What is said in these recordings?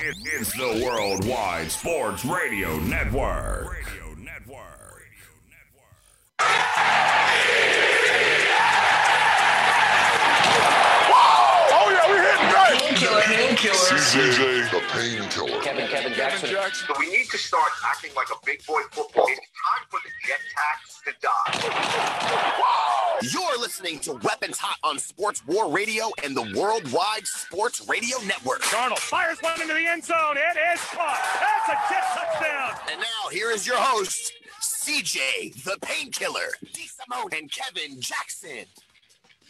It, it's the Worldwide Sports Radio Network. Radio painkiller. CJ the painkiller. Kevin, Kevin Jackson. So we need to start acting like a big boy football. It's time for the jet tax to die. You're listening to Weapons Hot on Sports War Radio and the Worldwide Sports Radio Network. Darnold fires one into the end zone. It is caught. That's a jet touchdown. And now here is your host, CJ the Painkiller, D Simone, and Kevin Jackson.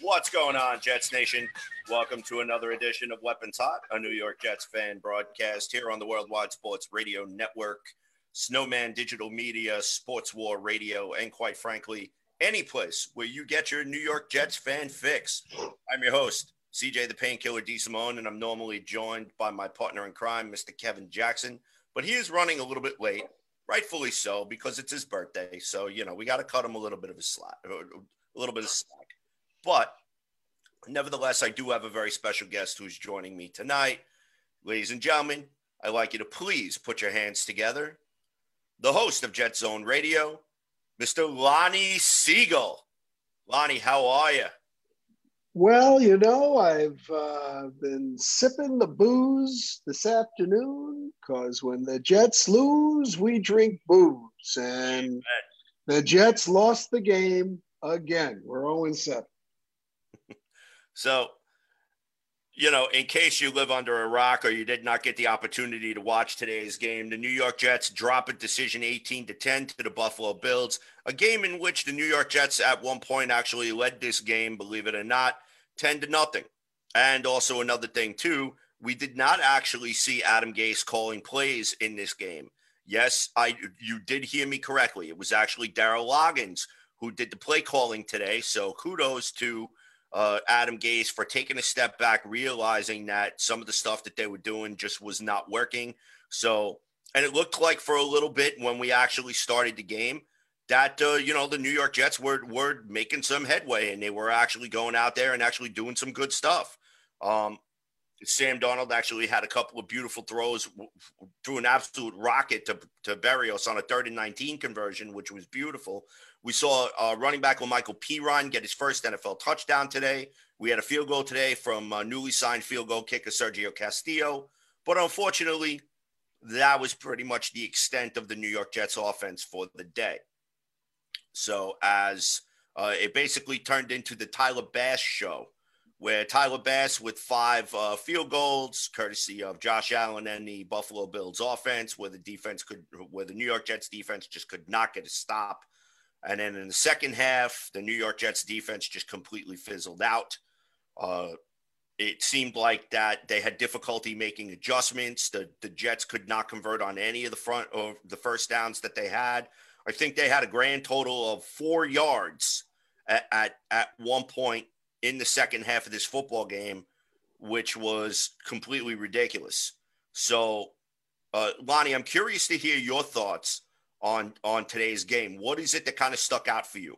What's going on, Jets Nation? Welcome to another edition of Weapons Hot, a New York Jets fan broadcast here on the Worldwide Sports Radio Network, Snowman Digital Media, Sports War Radio, and quite frankly, any place where you get your New York Jets fan fix. I'm your host, CJ the Painkiller D. Simone, and I'm normally joined by my partner in crime, Mr. Kevin Jackson. But he is running a little bit late, rightfully so, because it's his birthday. So, you know, we got to cut him a little bit of a slack, a little bit of slack. But nevertheless, I do have a very special guest who's joining me tonight. Ladies and gentlemen, I'd like you to please put your hands together. The host of Jet Zone Radio, Mr. Lonnie Siegel. Lonnie, how are you? Well, you know, I've uh, been sipping the booze this afternoon because when the Jets lose, we drink booze. And the Jets lost the game again. We're 0 7. So, you know, in case you live under a rock or you did not get the opportunity to watch today's game, the New York Jets drop a decision 18 to 10 to the Buffalo Bills, a game in which the New York Jets at one point actually led this game, believe it or not, 10 to nothing. And also another thing too, we did not actually see Adam Gase calling plays in this game. Yes, I you did hear me correctly. It was actually Dowell Loggains who did the play calling today. So kudos to uh, Adam Gase for taking a step back, realizing that some of the stuff that they were doing just was not working. So, and it looked like for a little bit when we actually started the game that uh, you know the New York Jets were were making some headway and they were actually going out there and actually doing some good stuff. Um, Sam Darnold actually had a couple of beautiful throws through an absolute rocket to, to Berrios on a third and 19 conversion, which was beautiful. We saw uh, running back Michael Perine get his first NFL touchdown today. We had a field goal today from uh, newly signed field goal kicker Sergio Castillo. But unfortunately, that was pretty much the extent of the New York Jets offense for the day. So, as uh, it basically turned into the Tyler Bass show, where Tyler Bass with five uh, field goals, courtesy of Josh Allen and the Buffalo Bills offense, where the defense could, where the New York Jets defense just could not get a stop. And then in the second half, the New York Jets defense just completely fizzled out. Uh, it seemed like that they had difficulty making adjustments. The the Jets could not convert on any of the front of the first downs that they had. I think they had a grand total of four yards at, at, at one point in the second half of this football game, which was completely ridiculous. So, uh, Lonnie, I'm curious to hear your thoughts on on today's game. What is it that kind of stuck out for you?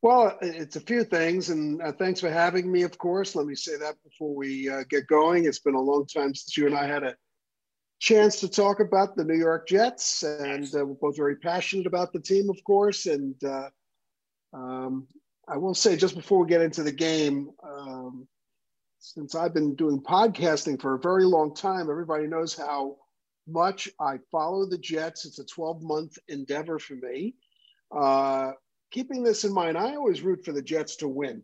Well, it's a few things, and uh, thanks for having me, of course. Let me say that before we uh, get going. It's been a long time since you and I had a chance to talk about the New York Jets, and uh, we're both very passionate about the team, of course. And uh, um, I will say, just before we get into the game, um, since I've been doing podcasting for a very long time, everybody knows how much I follow the Jets. It's a 12 month endeavor for me. Uh, keeping this in mind, I always root for the Jets to win.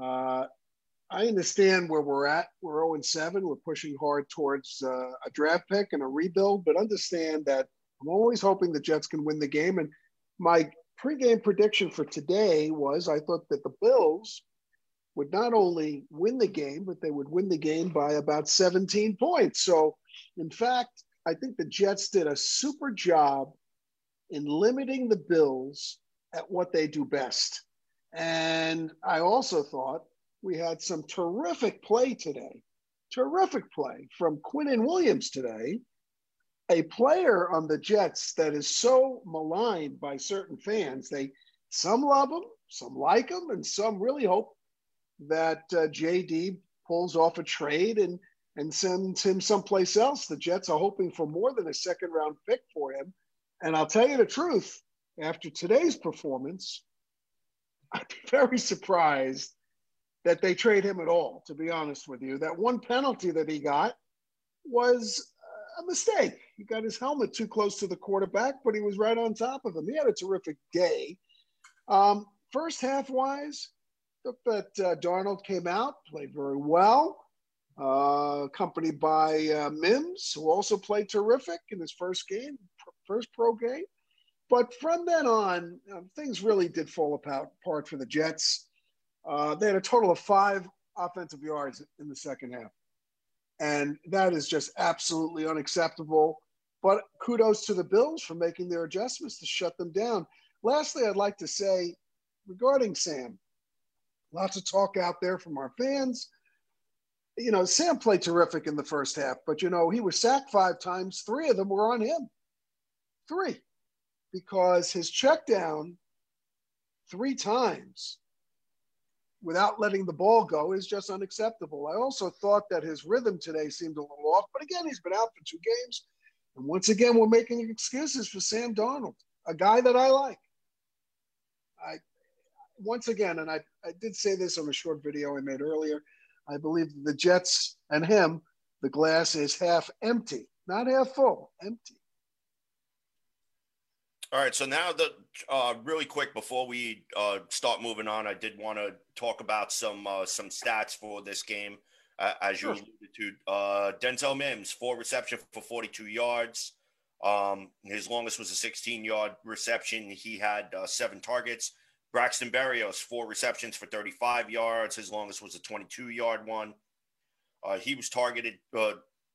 Uh, I understand where we're at. We're 0 7. We're pushing hard towards uh, a draft pick and a rebuild, but understand that I'm always hoping the Jets can win the game. And my pregame prediction for today was I thought that the Bills would not only win the game, but they would win the game by about 17 points. So, in fact, I think the Jets did a super job in limiting the Bills at what they do best. And I also thought we had some terrific play today, terrific play from Quinnen Williams today, a player on the Jets that is so maligned by certain fans. They some love him, some like him, and some really hope that uh, JD pulls off a trade and and sends him someplace else. The Jets are hoping for more than a second round pick for him. And I'll tell you the truth, after today's performance, I'd be very surprised that they trade him at all, to be honest with you. That one penalty that he got was a mistake. He got his helmet too close to the quarterback, but he was right on top of him. He had a terrific day. Um, first half wise, that uh, Darnold came out, played very well, uh, accompanied by uh, Mims, who also played terrific in his first game, first pro game. But from then on, um, things really did fall apart, for the Jets. Uh, they had a total of five offensive yards in the second half. And that is just absolutely unacceptable. But kudos to the Bills for making their adjustments to shut them down. Lastly, I'd like to say regarding Sam, lots of talk out there from our fans. You know, Sam played terrific in the first half, but you know, he was sacked five times. Three of them were on him. Three. Because his check down three times without letting the ball go is just unacceptable. I also thought that his rhythm today seemed a little off, but again, he's been out for two games. And once again, we're making excuses for Sam Darnold, a guy that I like. I once again, and I, I did say this on a short video I made earlier, I believe the Jets and him, the glass is half empty, not half full, empty. All right, so now the uh, really quick before we uh, start moving on, I did want to talk about some uh, some stats for this game. Uh, as you alluded to, uh, Denzel Mims four reception for 42 yards. Um, his longest was a 16 yard reception. He had uh, seven targets. Braxton Berrios four receptions for 35 yards. His longest was a 22 yard one. he was targeted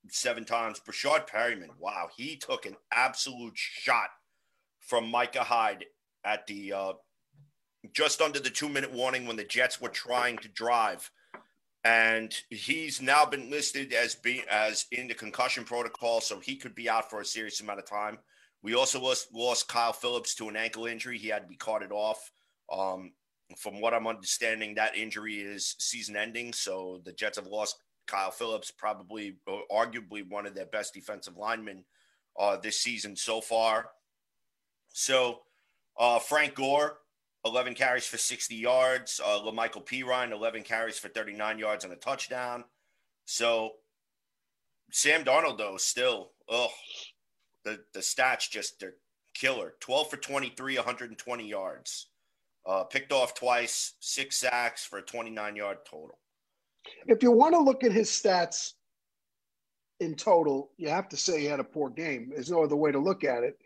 seven times. Breshad Perriman, wow, he took an absolute shot from Micah Hyde at the uh, just under the two minute warning when the Jets were trying to drive. And he's now been listed as being as in the concussion protocol, so he could be out for a serious amount of time. We also lost, lost Kyle Phillips to an ankle injury. He had to be carted off. Um, from what I'm understanding, that injury is season ending. So the Jets have lost Kyle Phillips, probably arguably one of their best defensive linemen uh, this season so far. So uh, Frank Gore, 11 carries for 60 yards. Uh, La'Mical Perine, 11 carries for 39 yards and a touchdown. So Sam Darnold, though, still, oh, the, the stats just, they're killer. 12 for 23, 120 yards. Uh, picked off twice, six sacks for a 29 yard total. If you want to look at his stats in total, you have to say he had a poor game. There's no other way to look at it.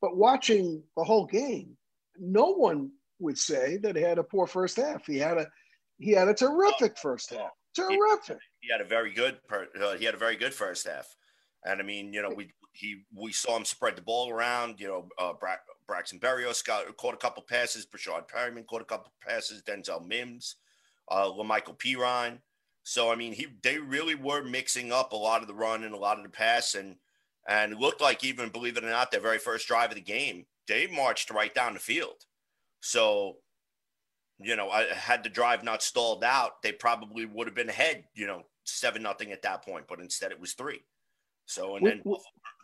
But watching the whole game, no one would say that he had a poor first half. He had a he had a terrific first half. Terrific. He, he had a very good uh, he had a very good first half. And I mean, you know, we he we saw him spread the ball around. You know, uh, Bra- Braxton Berrios got caught a couple passes. Breshad Perriman caught a couple passes. Denzel Mims, uh, La'Mical Perine. So I mean, he they really were mixing up a lot of the run and a lot of the pass, and and looked like even believe it or not, their very first drive of the game, they marched right down the field. So, you know, I had the drive not stalled out, they probably would have been ahead, you know, seven nothing at that point, but instead it was three. So, and then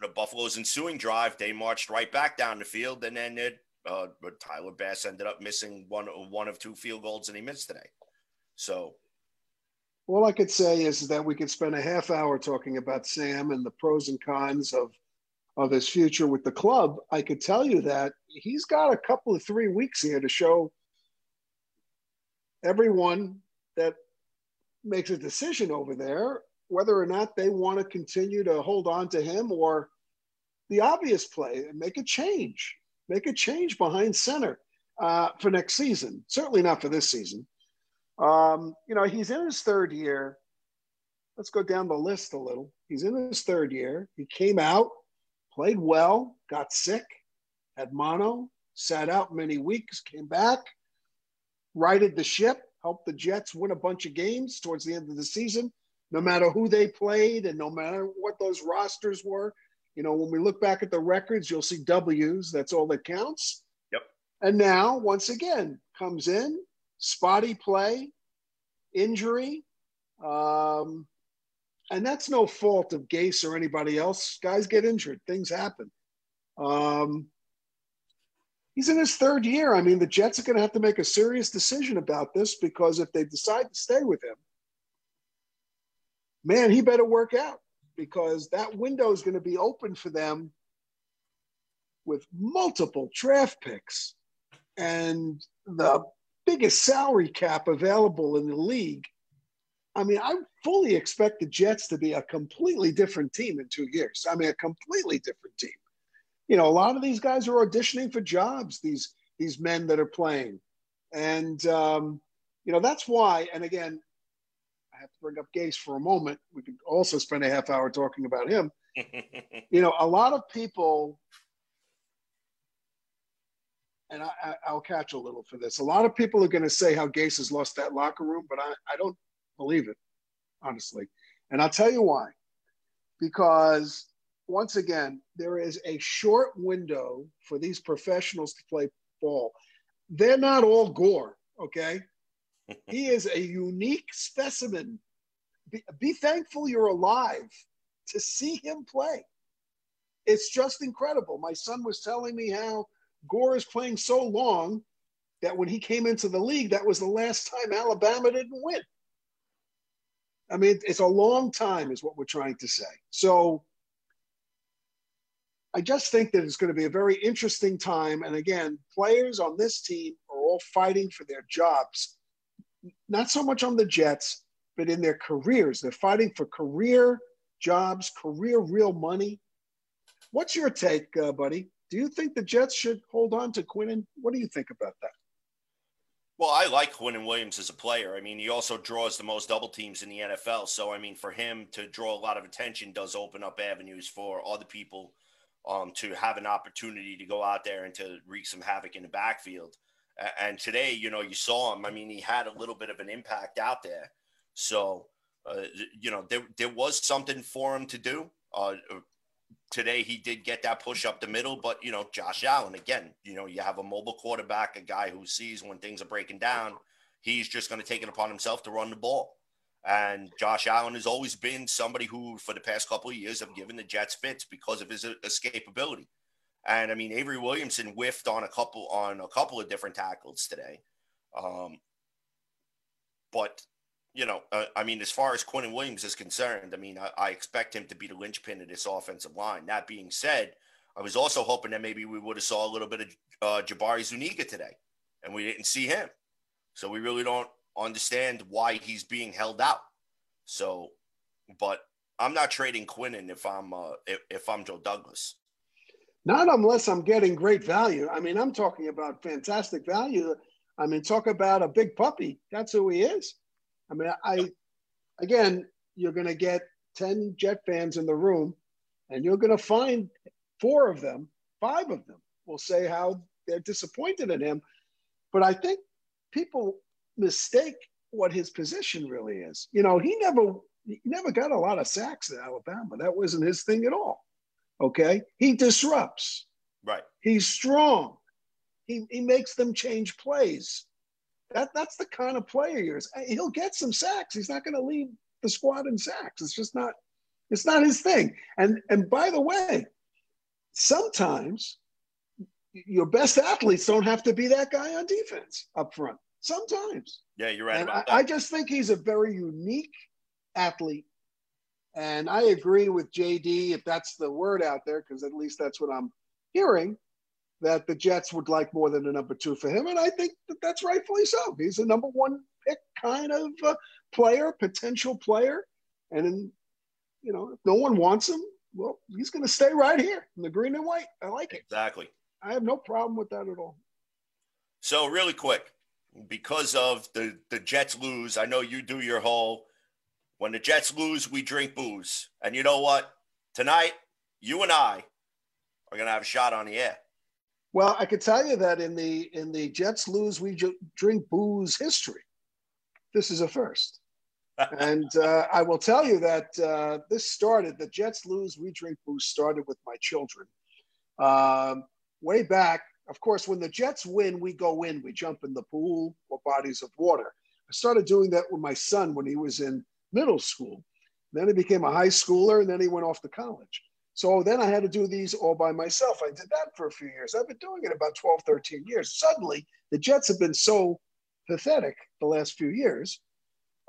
the Buffalo's ensuing drive, they marched right back down the field, and then it, uh, Tyler Bass ended up missing one one of two field goals, and he missed today. So all I could say is that we could spend a half hour talking about Sam and the pros and cons of of his future with the club. I could tell you that he's got a couple of three weeks here to show everyone that makes a decision over there whether or not they want to continue to hold on to him or the obvious play and make a change, make a change behind center uh, for next season. Certainly not for this season. Um, you know, he's in his third year. Let's go down the list a little. He's in his third year. He came out, played well, got sick, had mono, sat out many weeks, came back, righted the ship, helped the Jets win a bunch of games towards the end of the season, no matter who they played and no matter what those rosters were. You know, when we look back at the records, you'll see W's. That's all that counts. Yep. And now, once again, comes in, spotty play, injury, um, and that's no fault of Gase or anybody else. Guys get injured, things happen. Um, he's in his third year. I mean, the Jets are going to have to make a serious decision about this because if they decide to stay with him, man, he better work out because that window is going to be open for them with multiple draft picks and the biggest salary cap available in the league. I mean, I fully expect the Jets to be a completely different team in two years. I mean, a completely different team. You know, a lot of these guys are auditioning for jobs. These these men that are playing, and um, you know that's why. And again, have to bring up Gase for a moment. We could also spend a half hour talking about him. you know, a lot of people and I, will catch a little for this. A lot of people are going to say how Gase has lost that locker room, but I, I don't believe it, honestly. And I'll tell you why. Because once again, there is a short window for these professionals to play ball. They're not all Gore, okay? He is a unique specimen. Be, be thankful you're alive to see him play. It's just incredible. My son was telling me how Gore is playing so long that when he came into the league, that was the last time Alabama didn't win. I mean, it's a long time, is what we're trying to say. So I just think that it's going to be a very interesting time. And again, players on this team are all fighting for their jobs, not so much on the Jets, but in their careers. They're fighting for career jobs, career real money. What's your take, uh, buddy? Do you think the Jets should hold on to Quinnen? What do you think about that? Well, I like Quinnen Williams as a player. I mean, he also draws the most double teams in the NFL. So, I mean, for him to draw a lot of attention does open up avenues for other people um, to have an opportunity to go out there and to wreak some havoc in the backfield. And today, you know, you saw him. I mean, he had a little bit of an impact out there. So, uh, you know, there, there was something for him to do. Uh, today he did get that push up the middle, but you know, Josh Allen again, you know, you have a mobile quarterback, a guy who sees when things are breaking down, he's just going to take it upon himself to run the ball. And Josh Allen has always been somebody who, for the past couple of years, have given the Jets fits because of his escapability. And I mean, Avery Williamson whiffed on a couple on a couple of different tackles today. Um, but you know, uh, I mean, as far as Quinnen Williams is concerned, I mean, I, I, expect him to be the linchpin of this offensive line. That being said, I was also hoping that maybe we would have saw a little bit of uh, Jabari Zuniga today, and we didn't see him. So we really don't understand why he's being held out. So, but I'm not trading Quinnen if I'm uh, if, if I'm Joe Douglas. Not unless I'm getting great value. I mean, I'm talking about fantastic value. I mean, talk about a big puppy. That's who he is. I mean, I again, you're going to get 10 Jet fans in the room, and you're going to find four of them, five of them will say how they're disappointed in him. But I think people mistake what his position really is. You know, he never he never got a lot of sacks in Alabama. That wasn't his thing at all. Okay. He disrupts. Right. He's strong. He, he makes them change plays. That that's the kind of player he is. He'll get some sacks. He's not going to lead the squad in sacks. It's just not. It's not his thing. And and by the way, sometimes your best athletes don't have to be that guy on defense up front. Sometimes. Yeah, you're right about I, that. I just think he's a very unique athlete. And I agree with JD, if that's the word out there, because at least that's what I'm hearing that the Jets would like more than a number two for him, and I think that that's rightfully so. He's a number one pick kind of uh, player, potential player, and in, you know, if no one wants him, well, he's going to stay right here in the green and white. I like it. Exactly. I have no problem with that at all. So really quick, because of the the Jets lose, I know you do your whole. When the Jets lose, we drink booze, and you know what? Tonight, you and I are going to have a shot on the air. Well, I could tell you that in the in the Jets lose, we drink booze history. This is a first, and uh, I will tell you that uh, this started. The Jets lose, we drink booze started with my children. Um, way back, of course, when the Jets win, we go in, we jump in the pool or bodies of water. I started doing that with my son when he was in middle school, Then he became a high schooler, and then he went off to college. So then I had to do these all by myself. I did that for a few years. I've been doing it about 12, 13 years. Suddenly, the Jets have been so pathetic the last few years.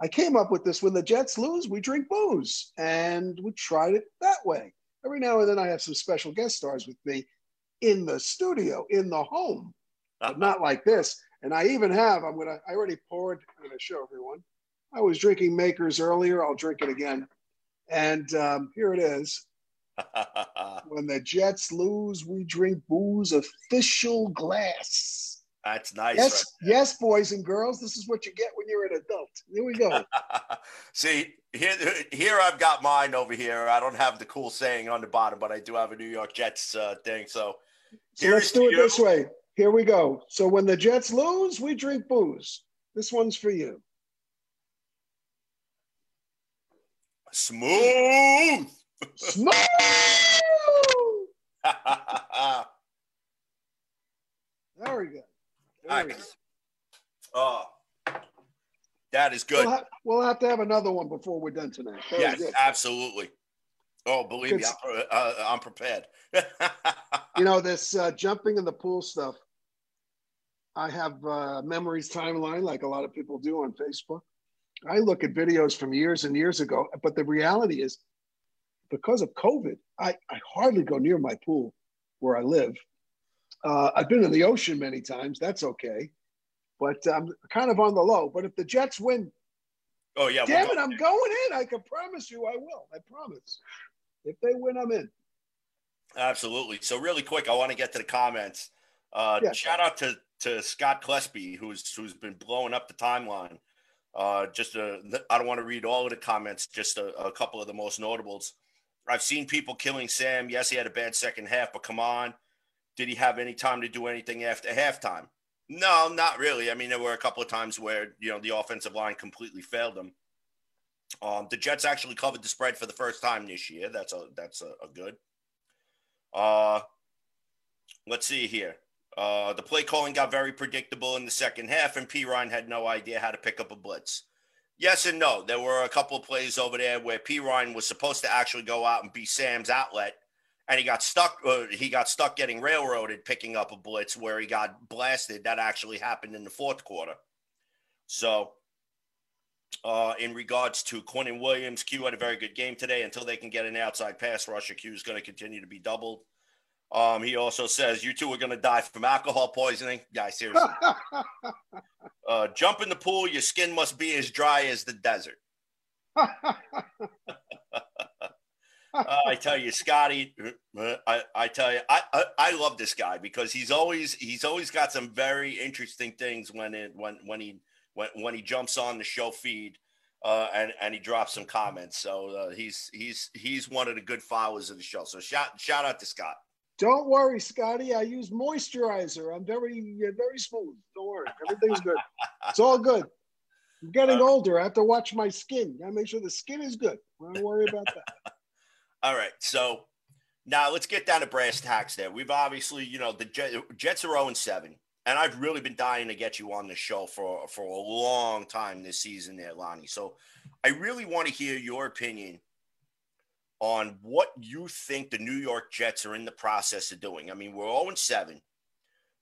I came up with this when the Jets lose, we drink booze. And we tried it that way. Every now and then I have some special guest stars with me in the studio, in the home, but uh-huh. not like this. And I even have, I'm going to, I already poured, I'm going to show everyone. I was drinking Makers earlier. I'll drink it again. And um, here it is. when the Jets lose, we drink booze, official glass. That's nice. Yes, yes, boys and girls. This is what you get when you're an adult. Here we go. See, here, here I've got mine over here. I don't have the cool saying on the bottom, but I do have a New York Jets uh, thing. So, so let's do it you. this way. Here we go. So when the Jets lose, we drink booze. This one's for you. Smooth. Smooth. Very good. Very good. Oh, that is good. We'll have, we'll have, to have another one before we're done tonight. Very yes, good. absolutely. Oh, believe me, I'm, uh, I'm prepared. you know, this uh, jumping in the pool stuff. I have uh, memories timeline like a lot of people do on Facebook. I look at videos from years and years ago, but the reality is because of COVID, I, I hardly go near my pool where I live. Uh, I've been in the ocean many times. That's okay. But I'm kind of on the low. But if the Jets win, oh, yeah. Damn we'll it, I'm going in. I can promise you I will. I promise. If they win, I'm in. Absolutely. So, really quick, I want to get to the comments. Uh, yeah. Shout out to, to Scott Klesby, who's, who's been blowing up the timeline. Uh, just I don't want to read all of the comments, just a, a couple of the most notables. I've seen people killing Sam. Yes, he had a bad second half, but come on. Did he have any time to do anything after halftime? No, not really. I mean, there were a couple of times where, you know, the offensive line completely failed him. Um, the Jets actually covered the spread for the first time this year. That's a that's a, a good. Uh, let's see here. Uh, the play calling got very predictable in the second half, and Perine had no idea how to pick up a blitz. Yes and no. There were a couple of plays over there where Perine was supposed to actually go out and be Sam's outlet, and he got stuck. Uh, he got stuck getting railroaded picking up a blitz where he got blasted. That actually happened in the fourth quarter. So, uh, in regards to Quinnen Williams, Q had a very good game today. Until they can get an outside pass rusher, Q is going to continue to be doubled. Um, he also says you two are going to die from alcohol poisoning. Yeah, seriously. uh, jump in the pool. Your skin must be as dry as the desert. uh, I tell you, Scotty. I, I tell you, I, I, I love this guy because he's always he's always got some very interesting things when it when when he when when he jumps on the show feed. Uh, and and he drops some comments, so uh, he's he's he's one of the good followers of the show. So shout shout out to Scott. Don't worry, Scotty. I use moisturizer. I'm very, very smooth. Don't worry. Everything's good. it's all good. I'm getting uh, older. I have to watch my skin. I make sure the skin is good. Don't worry about that. all right. So now let's get down to brass tacks there. We've obviously, you know, the Jets are 0 7. And I've really been dying to get you on the show for, for a long time this season there, Lonnie. So I really want to hear your opinion on what you think the New York Jets are in the process of doing. I mean, we're 0 7.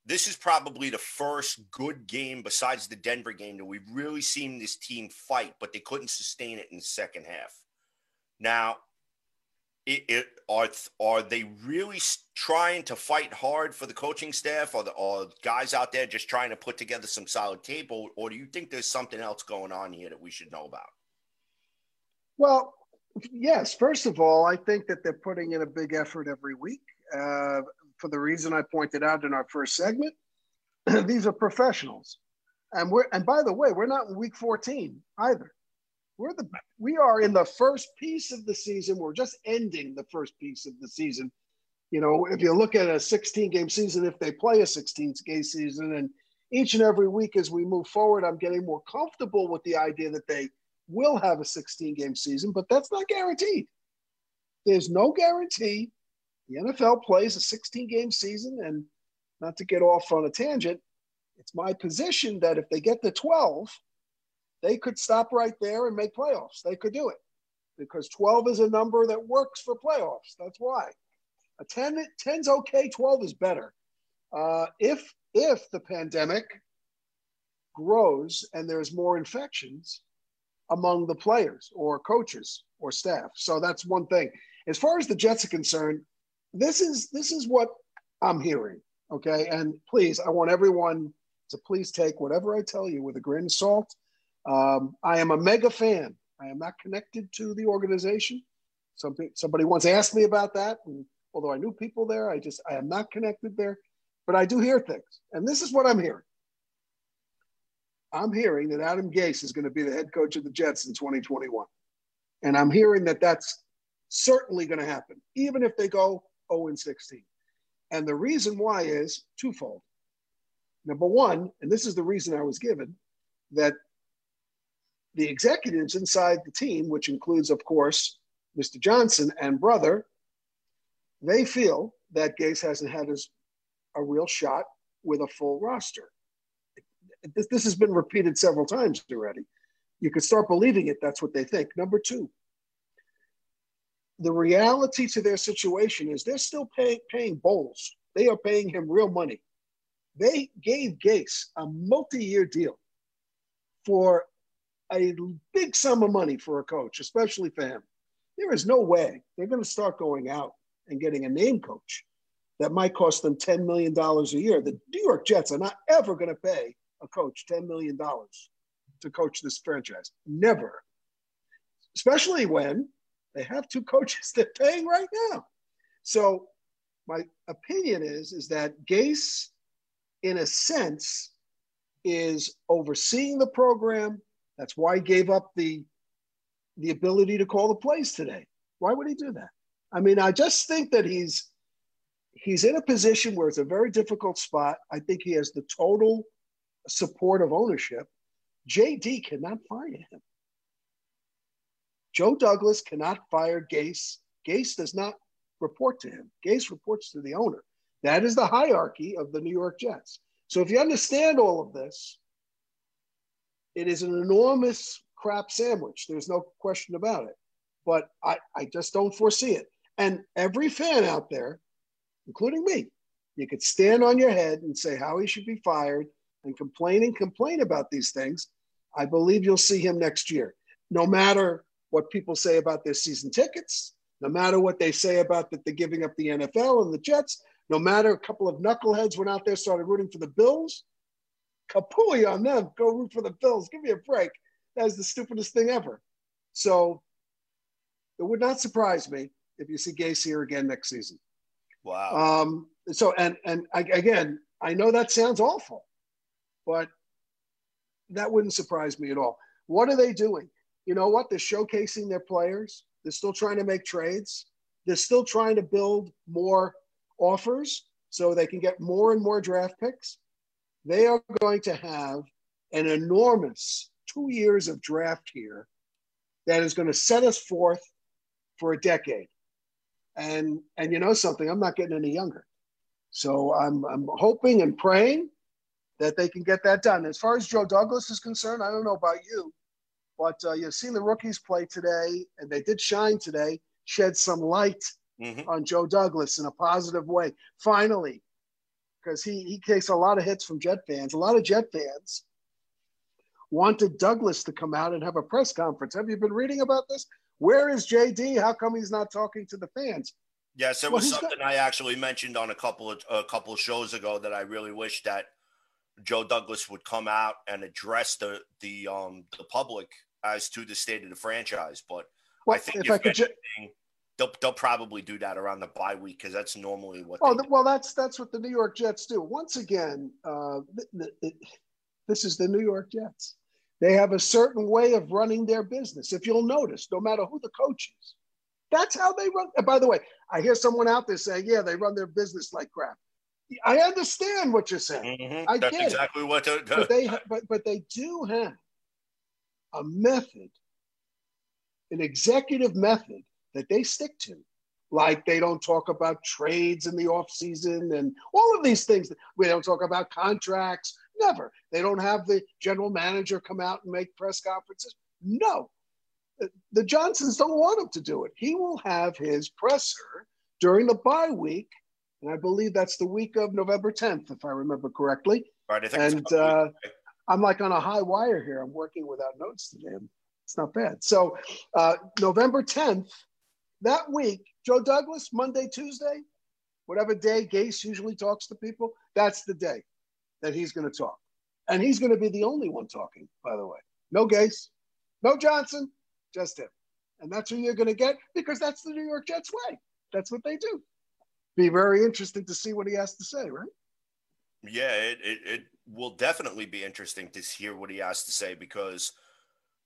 This is probably the first good game besides the Denver game that we've really seen this team fight, but they couldn't sustain it in the second half. Now, it, it, are are they really trying to fight hard for the coaching staff, or the or guys out there just trying to put together some solid tape, or, or do you think there's something else going on here that we should know about? Well, Yes, first of all, I think that they're putting in a big effort every week. Uh, for the reason I pointed out in our first segment, these are professionals, and we're and by the way, we're not in week 14 either. We're the we are in the first piece of the season. We're just ending the first piece of the season. You know, if you look at a 16 game season, if they play a 16 game season, and each and every week as we move forward, I'm getting more comfortable with the idea that they will have a 16 game season, but that's not guaranteed. There's no guarantee the NFL plays a 16 game season. And not to get off on a tangent, it's my position that if they get the 12, they could stop right there and make playoffs. They could do it. because 12 is a number that works for playoffs. That's why. A 10, 10's okay, 12 is better. Uh, if if the pandemic grows and there's more infections among the players or coaches or staff. So that's one thing. As far as the Jets are concerned, this is this is what I'm hearing. Okay. And please, I want everyone to please take whatever I tell you with a grain of salt. Um, I am a mega fan. I am not connected to the organization. Something somebody once asked me about that, and although I knew people there, I just I am not connected there. But I do hear things, and this is what I'm hearing. I'm hearing that Adam Gase is going to be the head coach of the Jets in 2021, and I'm hearing that that's certainly going to happen, even if they go 0 and 16. And the reason why is twofold. Number one, and this is the reason I was given, that the executives inside the team, which includes, of course, Mr. Johnson and brother, they feel that Gase hasn't had his, a real shot with a full roster. This, this has been repeated several times already. You could start believing it. That's what they think. Number two, the reality to their situation is they're still pay, paying Bowles. They are paying him real money. They gave Gase a multi-year deal for a big sum of money for a coach, especially for him. There is no way they're going to start going out and getting a name coach that might cost them $10 million a year. The New York Jets are not ever going to pay a coach $10 million to coach this franchise. Never. Especially when they have two coaches they're paying right now. So my opinion is, is that Gase, in a sense, is overseeing the program. That's why he gave up the the ability to call the plays today. Why would he do that? I mean, I just think that he's he's in a position where it's a very difficult spot. I think he has the total support of ownership. JD cannot fire him. Joe Douglas cannot fire Gase. Gase does not report to him. Gase reports to the owner. That is the hierarchy of the New York Jets. So if you understand all of this, it is an enormous crap sandwich. There's no question about it. But I, I just don't foresee it. And every fan out there, including me, you could stand on your head and say how he should be fired and complain and complain about these things. I believe you'll see him next year. No matter what people say about their season tickets, no matter what they say about that they're giving up the NFL and the Jets, no matter a couple of knuckleheads went out there started rooting for the Bills, kapooey on them. Go root for the Bills. Give me a break. That is the stupidest thing ever. So it would not surprise me if you see Gase here again next season. Wow. Um, so and and I, again, I know that sounds awful, but that wouldn't surprise me at all. What are they doing? you know what? They're showcasing their players. They're still trying to make trades. They're still trying to build more offers so they can get more and more draft picks. They are going to have an enormous two years of draft here that is going to set us forth for a decade. And and you know something, I'm not getting any younger. So I'm I'm hoping and praying that they can get that done. As far as Joe Douglas is concerned, I don't know about you, but uh, you've seen the rookies play today, and they did shine today, shed some light mm-hmm. on Joe Douglas in a positive way. Finally, because he, he takes a lot of hits from Jet fans. A lot of Jet fans wanted Douglas to come out and have a press conference. Have you been reading about this? Where is JD? How come he's not talking to the fans? Yes, it was well, something got- I actually mentioned on a couple of a couple of shows ago that I really wish that Joe Douglas would come out and address the the um the public as to the state of the franchise. But well, I think if, if I could anything, ju- they'll they'll probably do that around the bye week because that's normally what. Oh, well, that's that's what the New York Jets do. Once again, uh, the, the, this is the New York Jets. They have a certain way of running their business. If you'll notice, no matter who the coach is, that's how they run. And by the way, I hear someone out there saying, "Yeah, they run their business like crap." I understand what you're saying. Mm-hmm. I That's get exactly it. what. but they, but but they do have a method, an executive method that they stick to. Like they don't talk about trades in the off season and all of these things. We don't talk about contracts. Never. They don't have the general manager come out and make press conferences. No. The Johnsons don't want him to do it. He will have his presser during the bye week, and I believe that's the week of November 10th, if I remember correctly. Right. I think And, it's about a uh. I'm like on a high wire here. I'm working without notes today. It's not bad. So uh, November 10th, that week, Joe Douglas, Monday, Tuesday, whatever day Gase usually talks to people, that's the day that he's going to talk. And he's going to be the only one talking, by the way. No Gase, no Johnson, just him. And that's who you're going to get because that's the New York Jets way. That's what they do. Be very interesting to see what he has to say, right? Yeah, it, it, it will definitely be interesting to hear what he has to say because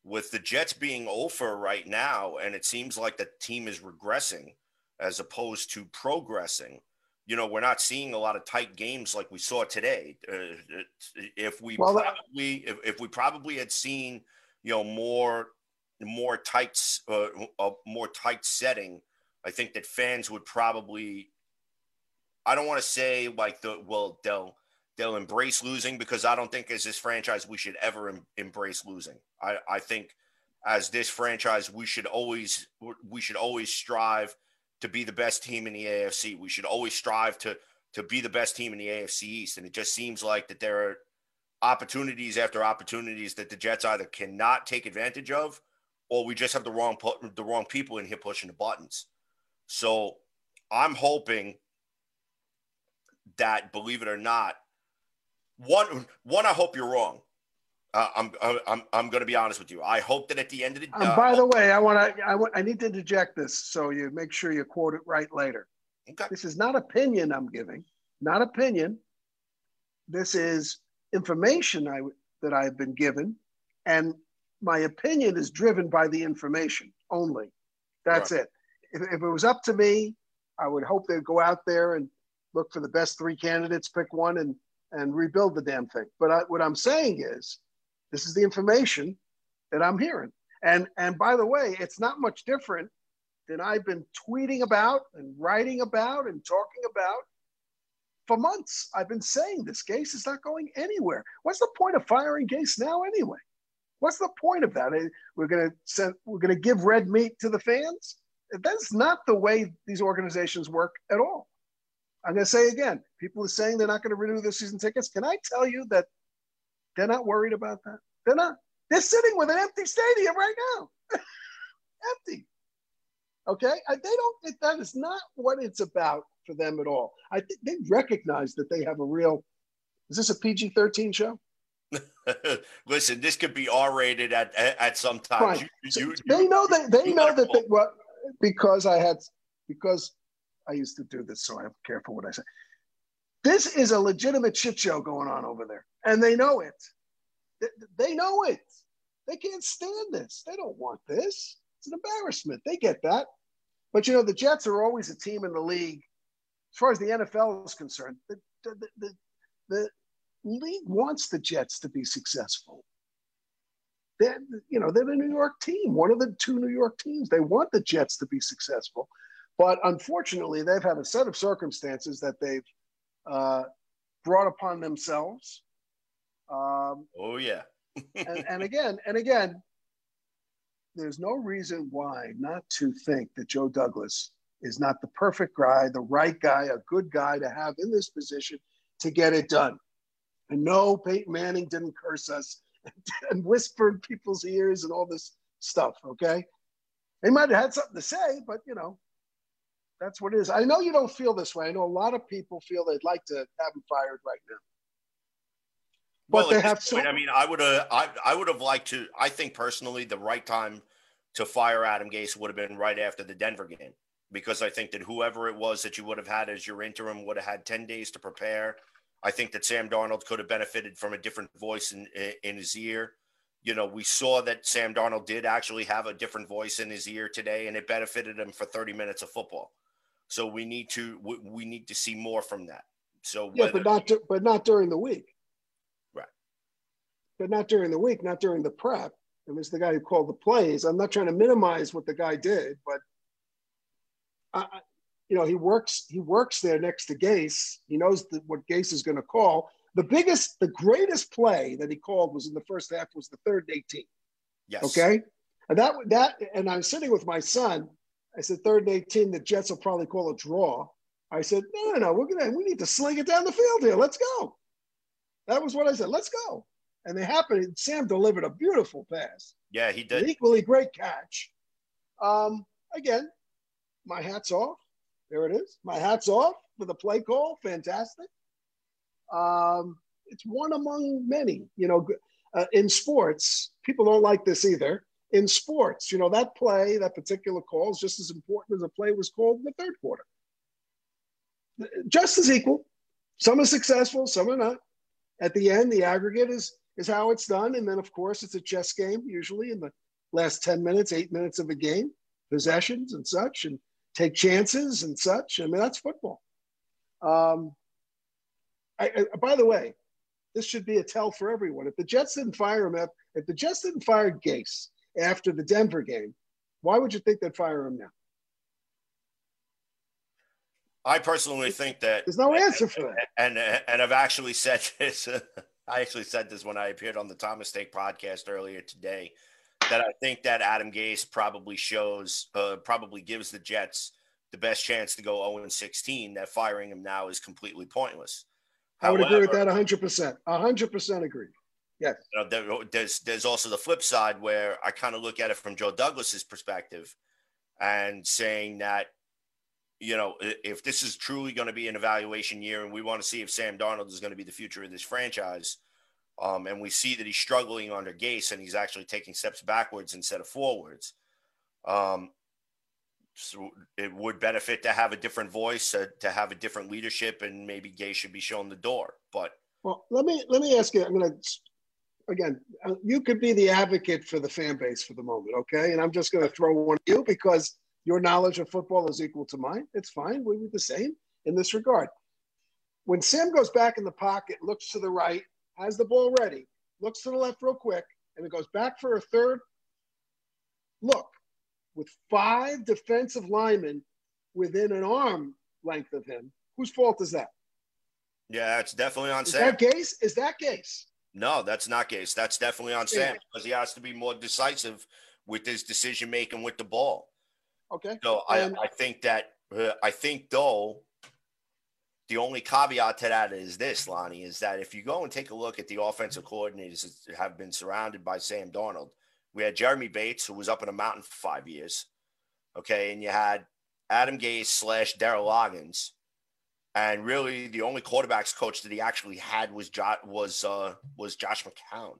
with the Jets being over right now, and it seems like the team is regressing as opposed to progressing. You know, we're not seeing a lot of tight games like we saw today. Uh, it- if we Well, probably, if, if we probably had seen, you know, more, more tight, uh, a more tight setting, I think that fans would probably. I don't want to say like the well they'll they'll embrace losing because I don't think as this franchise we should ever em- embrace losing. I, I think as this franchise we should always we should always strive to be the best team in the AFC. We should always strive to to be the best team in the AFC East. And it just seems like that there are opportunities after opportunities that the Jets either cannot take advantage of, or we just have the wrong the wrong people in here pushing the buttons. So I'm hoping that, believe it or not, one one I hope you're wrong. Uh, I'm I'm I'm going to be honest with you. I hope that at the end of the Um, uh, by the way, I want to. I, wa- I need to interject this so you make sure you quote it right later. okay. This is not opinion I'm giving, not opinion. This is information I that I've been given, and my opinion is driven by the information only. That's it. If, if it was up to me, I would hope they'd go out there and look for the best three candidates, pick one, and and rebuild the damn thing. But I, what I'm saying is, this is the information that I'm hearing. And and by the way, it's not much different than I've been tweeting about and writing about and talking about for months. I've been saying this Gase is not going anywhere. What's the point of firing Gase now anyway? What's the point of that? We're gonna send we're gonna give red meat to the fans. That's not the way these organizations work at all. I'm gonna say again, people are saying they're not gonna renew their season tickets. Can I tell you that they're not worried about that? They're not. They're sitting with an empty stadium right now. empty. Okay, I, they don't. It, that is not what it's about for them at all. I think they recognize that they have a real. Is this a PG-13 show? Listen, this could be R-rated at at, at some time. Fine. You, So you, they know that they you know that they, well, because I had because I used to do this, so I'm careful what I say. This is a legitimate shit show going on over there, and they know it. They, know it. They can't stand this. They don't want this. It's an embarrassment. They get that. But you know, the Jets are always a team in the league, as far as the NFL is concerned. The, the, the, the league wants the Jets to be successful. They're, you know, they're the New York team, one of the two New York teams. They want the Jets to be successful. But unfortunately, they've had a set of circumstances that they've uh, brought upon themselves. Um, oh yeah. and, and again, and again, there's no reason why not to think that Joe Douglas is not the perfect guy, the right guy, a good guy to have in this position to get it done. And no, Peyton Manning didn't curse us and whisper in people's ears and all this stuff. Okay, they might have had something to say, but you know, that's what it is. I know you don't feel this way. I know a lot of people feel they'd like to have him fired right now. But Well, they have so- point, I mean, I would have, I, I would have liked to. I think personally, the right time to fire Adam Gase would have been right after the Denver game, because I think that whoever it was that you would have had as your interim would have had ten days to prepare. I think that Sam Darnold could have benefited from a different voice in in his ear. You know, we saw that Sam Darnold did actually have a different voice in his ear today, and it benefited him for thirty minutes of football. So we need to we, we need to see more from that. So Yeah, whether- but not but not during the week. Right. But not during the week, not during the prep. It was the guy who called the plays. I'm not trying to minimize what the guy did, but I, I- you know, he works he works there next to Gase. He knows the, what Gase is going to call. The biggest, the greatest play that he called was in the first half was the third and 18. yes, Okay. And that that and I'm sitting with my son. I said, third and 18, the Jets will probably call a draw. I said, no, no, no, we're gonna we need to sling it down the field here. Let's go. That was what I said. Let's go. And they happened. Sam delivered a beautiful pass. Yeah, he An did. equally great catch. Um, again, my hat's off. There it is. My hat's off for the play call. Fantastic. Um, it's one among many. You know, uh, in sports, people don't like this either. In sports, you know, that play, that particular call is just as important as a play was called in the third quarter. Just as equal. Some are successful, some are not. At the end, the aggregate is is how it's done. And then, of course, it's a chess game, usually in the last 10 minutes, eight minutes of a game, possessions and such, and take chances and such. I mean, that's football. Um, I, I, by the way, this should be a tell for everyone. If the Jets didn't fire him, if, if the Jets didn't fire Gase after the Denver game, why would you think they'd fire him now? I personally think that There's no answer for that. and and I've actually said this. I actually said this when I appeared on the Thomas Take podcast earlier today. That I think that Adam Gase probably shows, uh, probably gives the Jets the best chance to go 0 16. That firing him now is completely pointless. I would agree with that 100%. 100% agree. Yes. you know, there- there's there's also the flip side where I kind of look at it from Joe Douglas's perspective, and saying that, you know, if this is truly going to be an evaluation year, and we want to see if Sam Darnold is going to be the future of this franchise, um, and we see that he's struggling under Gase and he's actually taking steps backwards instead of forwards, um, so it would benefit to have a different voice, uh, to have a different leadership, and maybe Gase should be shown the door. But Well, let me let me ask you. I'm going to again. uh, You could be the advocate for the fan base for the moment, okay? And I'm just going to throw one at you because your knowledge of football is equal to mine. It's fine. We were the same in this regard. When Sam goes back in the pocket, looks to the right, has the ball ready, looks to the left real quick, and it goes back for a third look with five defensive linemen within an arm length of him. Whose fault is that? yeah, it's definitely on Is Sam. that Gase? Is that Gase? No, that's not Gase. That's definitely on Sam Yeah. because he has to be more decisive with his decision making with the ball. Okay. So I, I think that uh, I think though the only caveat to that is this, Lonnie, is that if you go and take a look at the offensive coordinators that have been surrounded by Sam Darnold, we had Jeremy Bates who was up in a mountain for five years, okay, and you had Adam Gase slash Dowell Loggains, and really the only quarterbacks coach that he actually had was jo- was uh, was Josh McCown.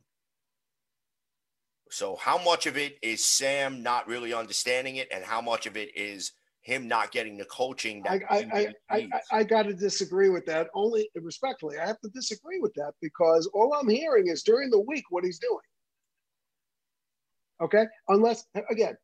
So how much of it is Sam not really understanding it, and how much of it is him not getting the coaching? That I, I, I? I got to disagree with that. Only respectfully, I have to disagree with that because all I'm hearing is during the week what he's doing. Okay, unless again,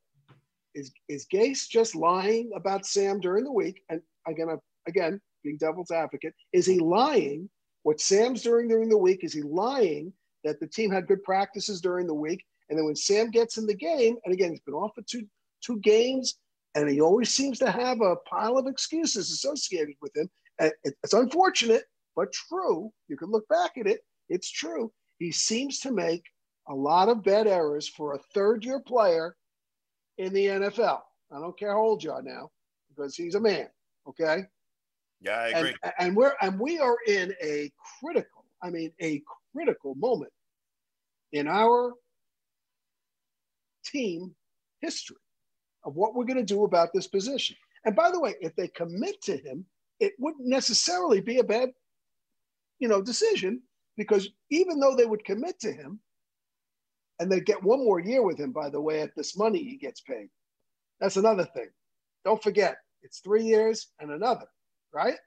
is is Gase just lying about Sam during the week? And again, again, being devil's advocate, is he lying? What Sam's doing during the week is he lying that the team had good practices during the week, and then when Sam gets in the game, and again, he's been off for two two games, and he always seems to have a pile of excuses associated with him. It's unfortunate, but true. You can look back at it. It's true. He seems to make a lot of bad errors for a third year player in the NFL. I don't care how old you are now because he's a man. Okay. Yeah, I agree. And, and we're and we are in a critical, I mean, a critical moment in our team history of what we're going to do about this position. And by the way, if they commit to him, it wouldn't necessarily be a bad, you know, decision because even though they would commit to him, and they get one more year with him, by the way, at this money he gets paid. That's another thing. Don't forget, it's three years and another, right?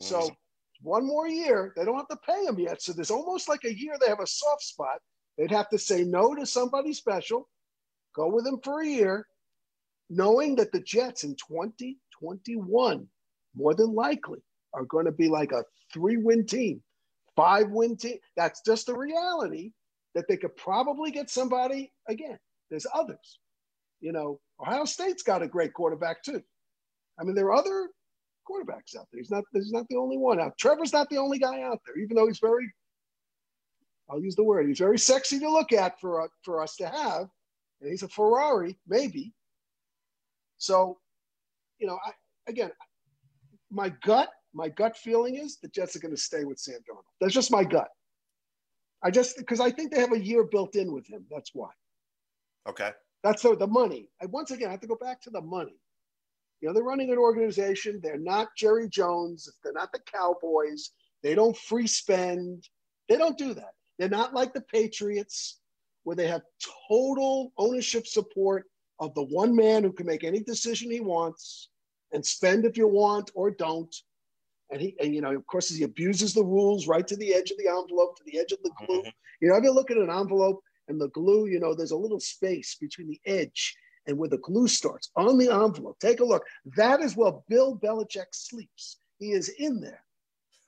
So Mhm. one more year, they don't have to pay him yet. So there's almost like a year they have a soft spot. They'd have to say no to somebody special, go with him for a year, knowing that the Jets in 2021, more than likely, are going to be like a three win team, five win team. That's just the reality that they could probably get somebody again. There's others. You know, Ohio State's got a great quarterback too. I mean, there are other quarterbacks out there. He's not he's not the only one out. Trevor's not the only guy out there, even though he's very I'll use the word, he's very sexy to look at for uh, for us to have. and he's a Ferrari, maybe. So, you know, I, again, my gut, my gut feeling is the Jets are going to stay with Sam Darnold. That's just my gut. I just because I think they have a year built in with him. That's why. Okay. That's the, the money. And once again, I have to go back to the money. You know, they're running an organization. They're not Jerry Jones. They're not the Cowboys. They don't free spend. They don't do that. They're not like the Patriots, where they have total ownership support of the one man who can make any decision he wants and spend if you want or don't. And he, and you know, of course, he abuses the rules right to the edge of the envelope, to the edge of the glue. Mhm. You know, if you look at an envelope and the glue, you know, there's a little space between the edge and where the glue starts on the envelope. Take a look. That is where Bill Belichick sleeps. He is in there.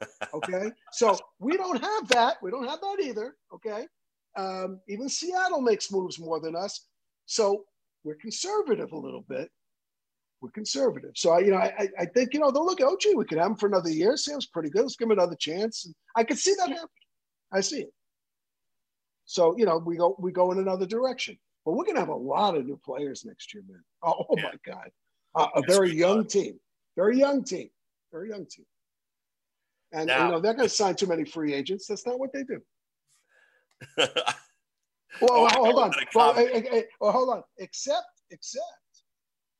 Okay. so we don't have that. We don't have that either. Okay. Um, even Seattle makes moves more than us. So we're conservative a little bit. We're conservative. So I, you know, I, I- I think, you know, they'll look, oh, gee, we could have him for another year. Sam's pretty good. Let's give him another chance. And I could see that happen. I see it. So, you know, we go, we go in another direction. But we're going to have a lot of new players next year, man. Oh, oh Yeah. my God. Uh, a very young are. team. Very young team. Very young team. And, Now- you know, they're going to sign too many free agents. That's not what they do. Well, Oh, hold on. Well, eh, eh, well, hold on. Except, except.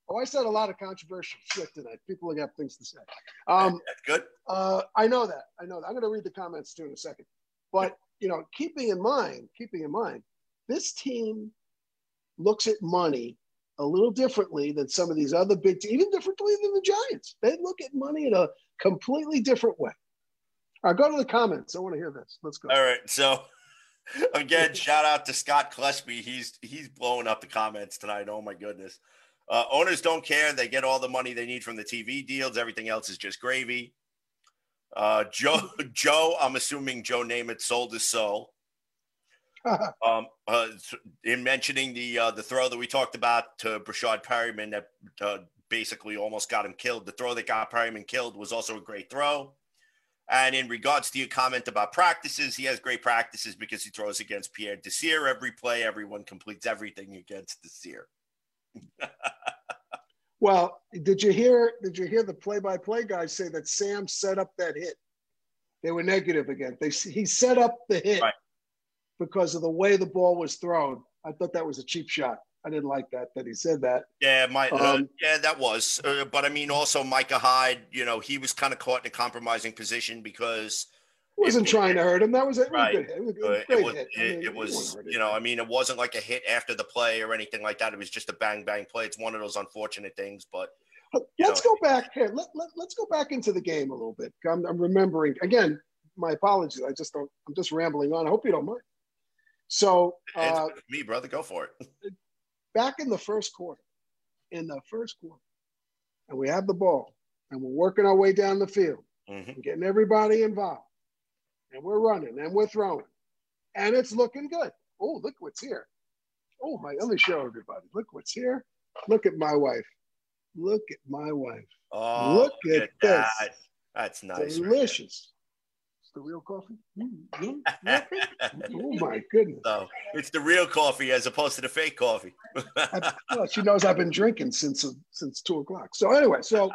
Oh, I said a lot of controversial shit tonight. People have got things to say. Um, That's good. uh, I know that. I know that. I'm going to read the comments too in a second. But you know, keeping in mind, keeping in mind, this team looks at money a little differently than some of these other big teams, even differently than the Giants. They look at money in a completely different way. All right, go to the comments. I want to hear this. Let's go. All right. So again, shout out to Scott Klesby. He's he's blowing up the comments tonight. Oh my goodness. Uh, owners don't care. They get all the money they need from the TV deals. Everything else is just gravy. Uh, Joe, Joe, I'm assuming Joe Namath sold his soul. Um, uh, in mentioning the uh, the throw that we talked about to Breshad Perriman that uh, basically almost got him killed. The throw that got Perryman killed was also a great throw. And in regards to your comment about practices, he has great practices because he throws against Pierre Desir every play. Everyone completes everything against Desir. Well, did you hear? Did you hear the play-by-play guys say that Sam set up that hit? They were negative again. They he set up the hit Right. Because of the way the ball was thrown. I thought that was a cheap shot. I didn't like that that he said that. Yeah, my uh, Um, yeah, that was. Uh, but I mean, also Micah Hyde. You know, he was kind of caught in a compromising position because Wasn't It- trying to hurt him. That was a, it Right. It was uh, it was. I mean, it was you know, I mean, it wasn't like a hit after the play or anything like that. It was just a bang bang play. It's one of those unfortunate things, but Let's know, go back here. Let, let, let's go back into the game a little bit. I'm, I'm remembering again. My apologies. I just don't. I'm just rambling on. I hope you don't mind. So uh, me, brother, go for it. back in the first quarter, in the first quarter, and we have the ball, and we're working our way down the field, Mhm. getting everybody involved, and we're running and we're throwing, and it's looking good. Oh, look what's here. Oh my! Let me show everybody. Look what's here. Look at my wife. Look at my wife. Oh, Look at this. that. That's nice. Delicious. It's the real coffee. Mm, mm, oh my goodness. so it's the real coffee as opposed to the fake coffee. I- well, she knows I've been drinking since uh, since two o'clock. So anyway, so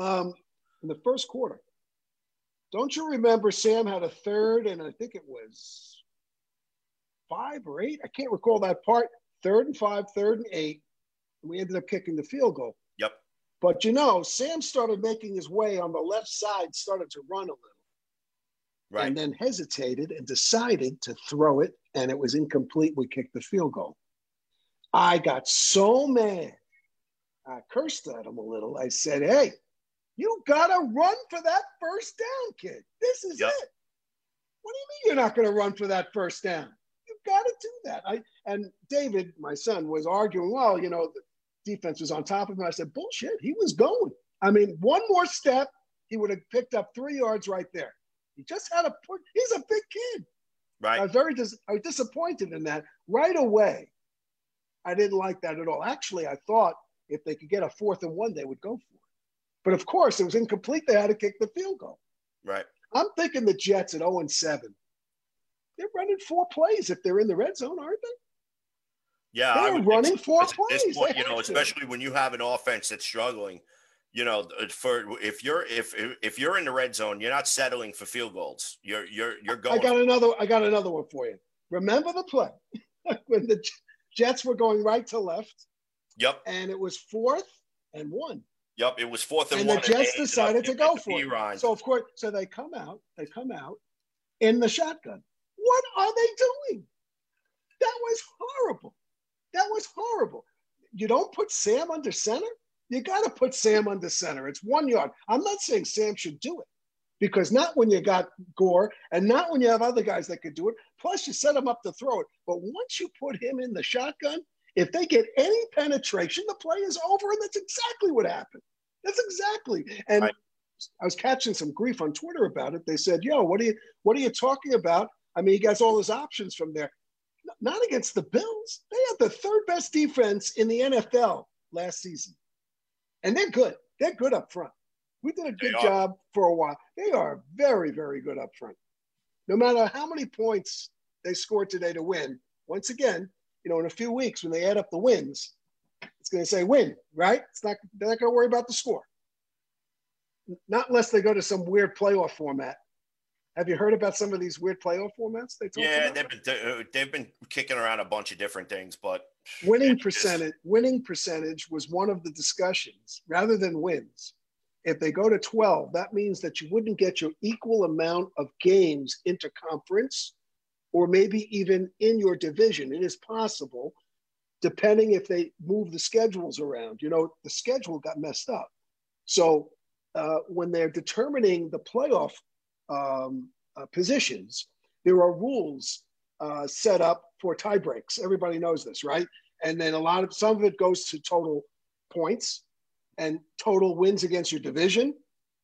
um, in the first quarter, don't you remember Sam had a third and I think it was five or eight? I can't recall that part. Third and five, third and eight. And we ended up kicking the field goal. Yep. But you know, Sam started making his way on the left side, started to run a little. Right. and then hesitated and decided to throw it, and it was incomplete. We kicked the field goal. I got so mad. I cursed at him a little. I said, Hey, you got to run for that first down, kid. This is Yep. it. What do you mean you're not going to run for that first down? You've got to do that. I And David, my son, was arguing, Well, you know, the defense was on top of him. I said, Bullshit. He was going. I mean, one more step, he would have picked up three yards right there. He just had a. He's a big kid. Right. I was very dis- I was disappointed in that right away. I didn't like that at all. Actually, I thought if they could get a fourth and one, they would go for it. But of course, it was incomplete. They had to kick the field goal. Right. I'm thinking the Jets at 0 and 7. They're running four plays if they're in the red zone, aren't they? Yeah, They I were think running four because at this plays. point, you know, to. especially when you have an offense that's struggling. You know, uh, for if you're if if you're in the red zone, you're not settling for field goals. You're you're you're going. I got another. I got another one for you. Remember the play when the Jets were going right to left, yep, and it was fourth and one, yep. It was fourth and, and one. the Jets up decided to go for B-Ryan. it. So of course, so they come out. They come out in the shotgun. What are they doing? That was horrible. That was horrible. You don't put Sam under center. You got to put Sam under center. It's one yard. I'm not saying Sam should do it because not when you got Gore and not when you have other guys that could do it. Plus, you set him up to throw it. But once you put him in the shotgun, if they get any penetration, the play is over. And that's exactly what happened. That's exactly. And Right. I was catching some grief on Twitter about it. They said, "Yo, what are you what are you talking about?" I mean, he gets all his options from there. Not against the Bills. They had the third best defense in the NFL last season, and they're good. They're good up front. We did a good job for a while. They are very, very good up front. No matter how many points they scored today to win, once again, you know, in a few weeks when they add up the wins, it's going to say win, right? It's not. They're not going to worry about the score. Not unless they go to some weird playoff format. Have you heard about some of these weird playoff formats they talk yeah, about? they've been they've been kicking around a bunch of different things, but winning percentage winning percentage was one of the discussions rather than wins. If they go to 12 that means that you wouldn't get your equal amount of games into conference or maybe even in your division. It is possible depending if they move the schedules around. You know the schedule got messed up. So uh, when they're determining the playoff um, uh, positions there are rules uh, set up for tie breaks. Everybody knows this, right? And then a lot of some of it goes to total points and total wins against your division,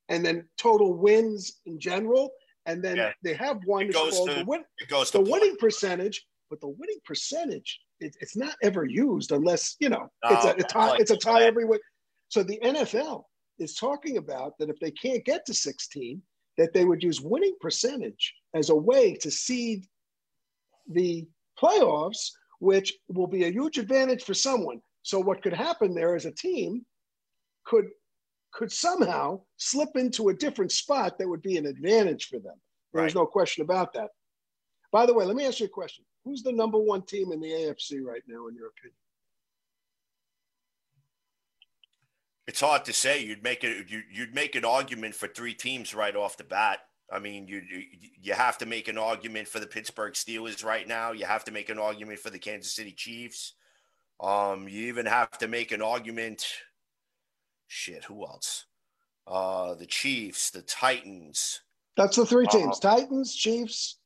and then total wins in general. And then Yeah. they have one It goes called to- the, win, it goes the winning percentage. But the winning percentage, it, it's not ever used unless you know No, it's a, a tie. like- it's a tie every week. So the NFL is talking about that if they can't get to 16, that they would use winning percentage as a way to seed the playoffs, which will be a huge advantage for someone. So what could happen there is a team could could somehow slip into a different spot that would be an advantage for them. There's Right. no question about that. By the way, let me ask you a question. Who's the number one team in the AFC right now, in your opinion? It's hard to say. You'd make it. You, you'd make an argument for three teams right off the bat. I mean, you, you you have to make an argument for the Pittsburgh Steelers right now. You have to make an argument for the Kansas City Chiefs. Um, you even have to make an argument. Shit, who else? Uh, the Chiefs, the Titans. That's the three teams: Uh-huh. Titans, Chiefs,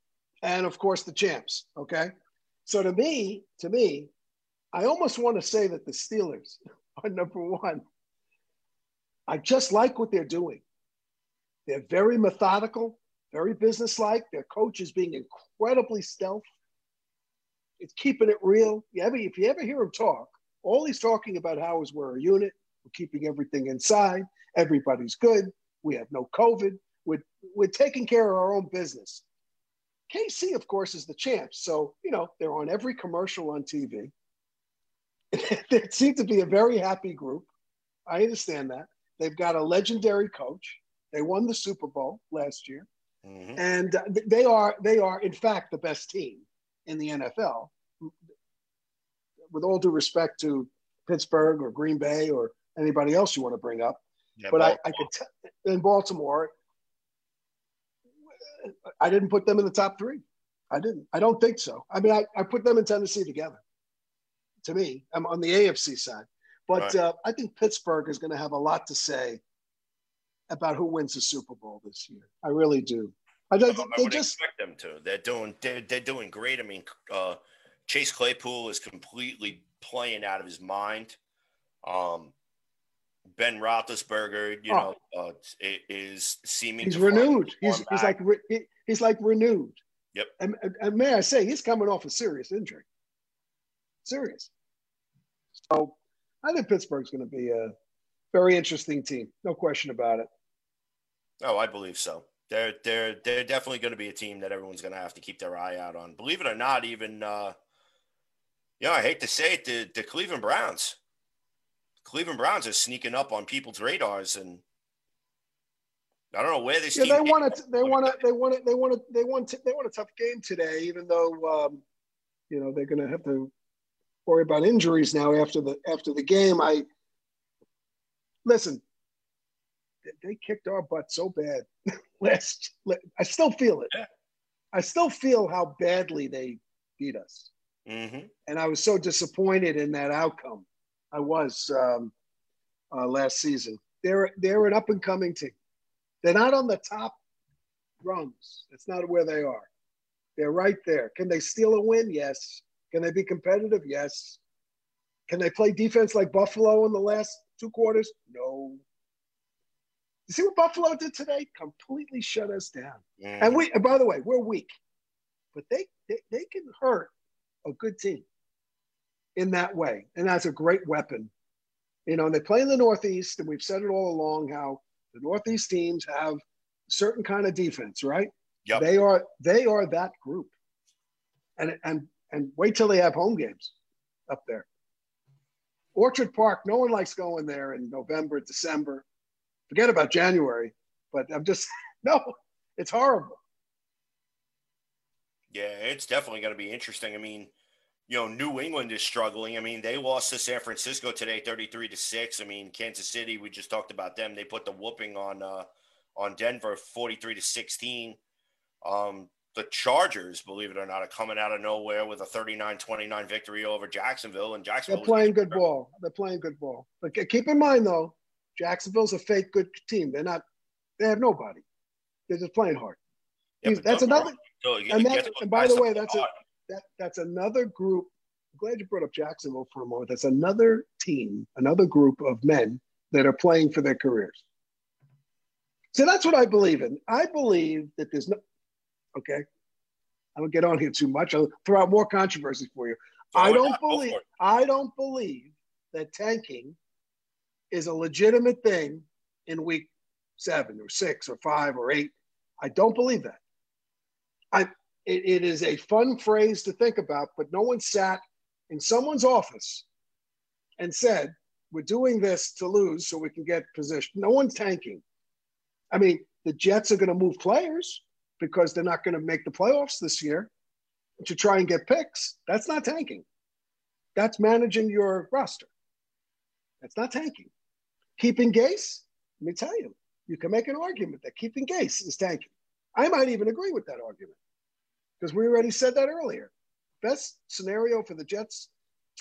and of course the champs. Okay. So to me, to me, I almost want to say that the Steelers are number one. I just like what they're doing. They're very methodical, very businesslike. Their coach is being incredibly stealth. It's keeping it real. You ever, if you ever hear him talk, all he's talking about how is we're a unit. We're keeping everything inside. Everybody's good. We have no COVID. We're, we're taking care of our own business. KC, of course, is the champs. So, you know, they're on every commercial on TV. they seem to be a very happy group. I understand that. They've got a legendary coach. They won the Super Bowl last year. Mhm. And uh, they are, they are, in fact, the best team in the NFL. With all due respect to Pittsburgh or Green Bay or anybody else you want to bring up. Yeah, but I, I could tell in Baltimore, I didn't put them in the top three. I didn't. I don't think so. I mean, I, I put them in Tennessee together. To me, I'm on the AFC side, but Right. uh, I think Pittsburgh is going to have a lot to say about who wins the Super Bowl this year. I really do. I, Um, I they would just expect them to. They're doing. They're, they're doing great. I mean, uh, Chase Claypool is completely playing out of his mind. Um, Ben Roethlisberger, you Oh. know, uh, is seeming he's to renewed. He's he's like re- he- he's like renewed. Yep. And, and, and may I say, he's coming off a serious injury. Serious. So I think Pittsburgh's going to be a very interesting team. No question about it. Oh, I believe so. They're they're they're definitely going to be a team that everyone's going to have to keep their eye out on. Believe it or not, even uh, Yeah, I hate to say it, the, the Cleveland Browns. Cleveland Browns are sneaking up on people's radars, and I don't know where this. Yeah, they want it. They want it. They want it. They want it. They want. They want a tough game today, even though um, you know they're going to have to worry about injuries now after the after the game. I listen. They kicked our butt so bad last. I still feel it. Yeah. I still feel how badly they beat us, Mm-hmm. and I was so disappointed in that outcome. I was um, uh, last season. They're they're an up and coming team. They're not on the top rungs. It's not where they are. They're right there. Can they steal a win? Yes. Can they be competitive? Yes. Can they play defense like Buffalo in the last two quarters? No. You see what Buffalo did today? Completely shut us down. Mm-hmm. And we, and by the way, we're weak, but they, they they can hurt a good team in that way, and that's a great weapon. You know, and they play in the Northeast, and we've said it all along how the Northeast teams have a certain kind of defense, right? Yep. They are they are that group, and and and wait till they have home games up there. Orchard Park, no one likes going there in November, December. Forget about January, but I'm just no, it's horrible. Yeah, it's definitely going to be interesting. I mean, you know, New England is struggling. I mean, they lost to San Francisco today, thirty-three to six. I mean, Kansas City, we just talked about them. They put the whooping on uh, on Denver, forty-three to sixteen. Um, the Chargers, believe it or not, are coming out of nowhere with a 39-29 victory over Jacksonville, and Jacksonville, They're playing good ball. They're playing good ball. But keep in mind though, Jacksonville's a fake good team. They're not. They have nobody. They're just playing hard. Yeah, that's another. so you and and by the way, that's a- that that's another group. I'm glad you brought up Jacksonville for a moment. That's another team, another group of men that are playing for their careers. So that's what I believe in. I believe that there's no. Okay, I don't get on here too much. I'll throw out more controversy for you. Throw I don't believe. I don't believe that tanking is a legitimate thing in week seven or six or five or eight. I don't believe that. I it, it is a fun phrase to think about, but no one sat in someone's office and said, "We're doing this to lose so we can get position." No one's tanking. I mean, the Jets are going to move players because they're not going to make the playoffs this year to try and get picks. That's not tanking. That's managing your roster. That's not tanking. Keeping Gase, let me tell you, you can make an argument that keeping Gase is tanking. I might even agree with that argument because we already said that earlier. Best scenario for the Jets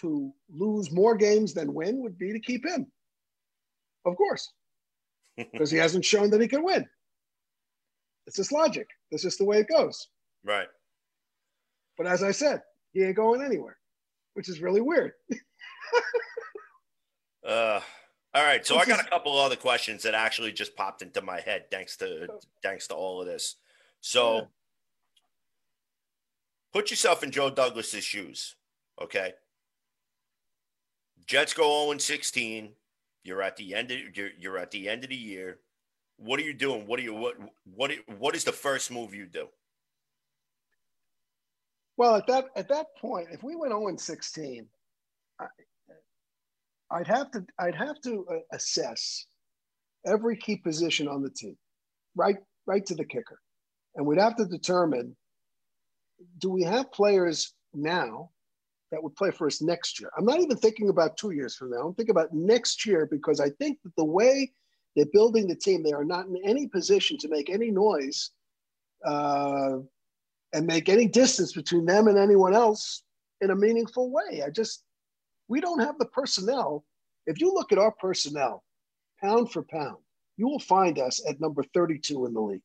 to lose more games than win would be to keep him. Of course, because he hasn't shown that he can win. It's just logic. That's just the way it goes. Right. But as I said, he ain't going anywhere, which is really weird. Uh, all right. So I got a couple other questions that actually just popped into my head thanks to oh. thanks to all of this. So put yourself in Joe Douglas's shoes. Okay. Jets go 0 16. You're at the end of you're, you're at the end of the year. What are you doing? What are you what what what is the first move you do? Well, at that at that point, if we went 0 and 16, I, I'd have to I'd have to uh, assess every key position on the team, right right to the kicker, and we'd have to determine: do we have players now that would play for us next year? I'm not even thinking about two years from now. I'm thinking about next year because I think that the way they're building the team, they are not in any position to make any noise. Uh, and make any distance between them and anyone else in a meaningful way. I just, we don't have the personnel. If you look at our personnel, pound for pound, you will find us at number 32 in the league.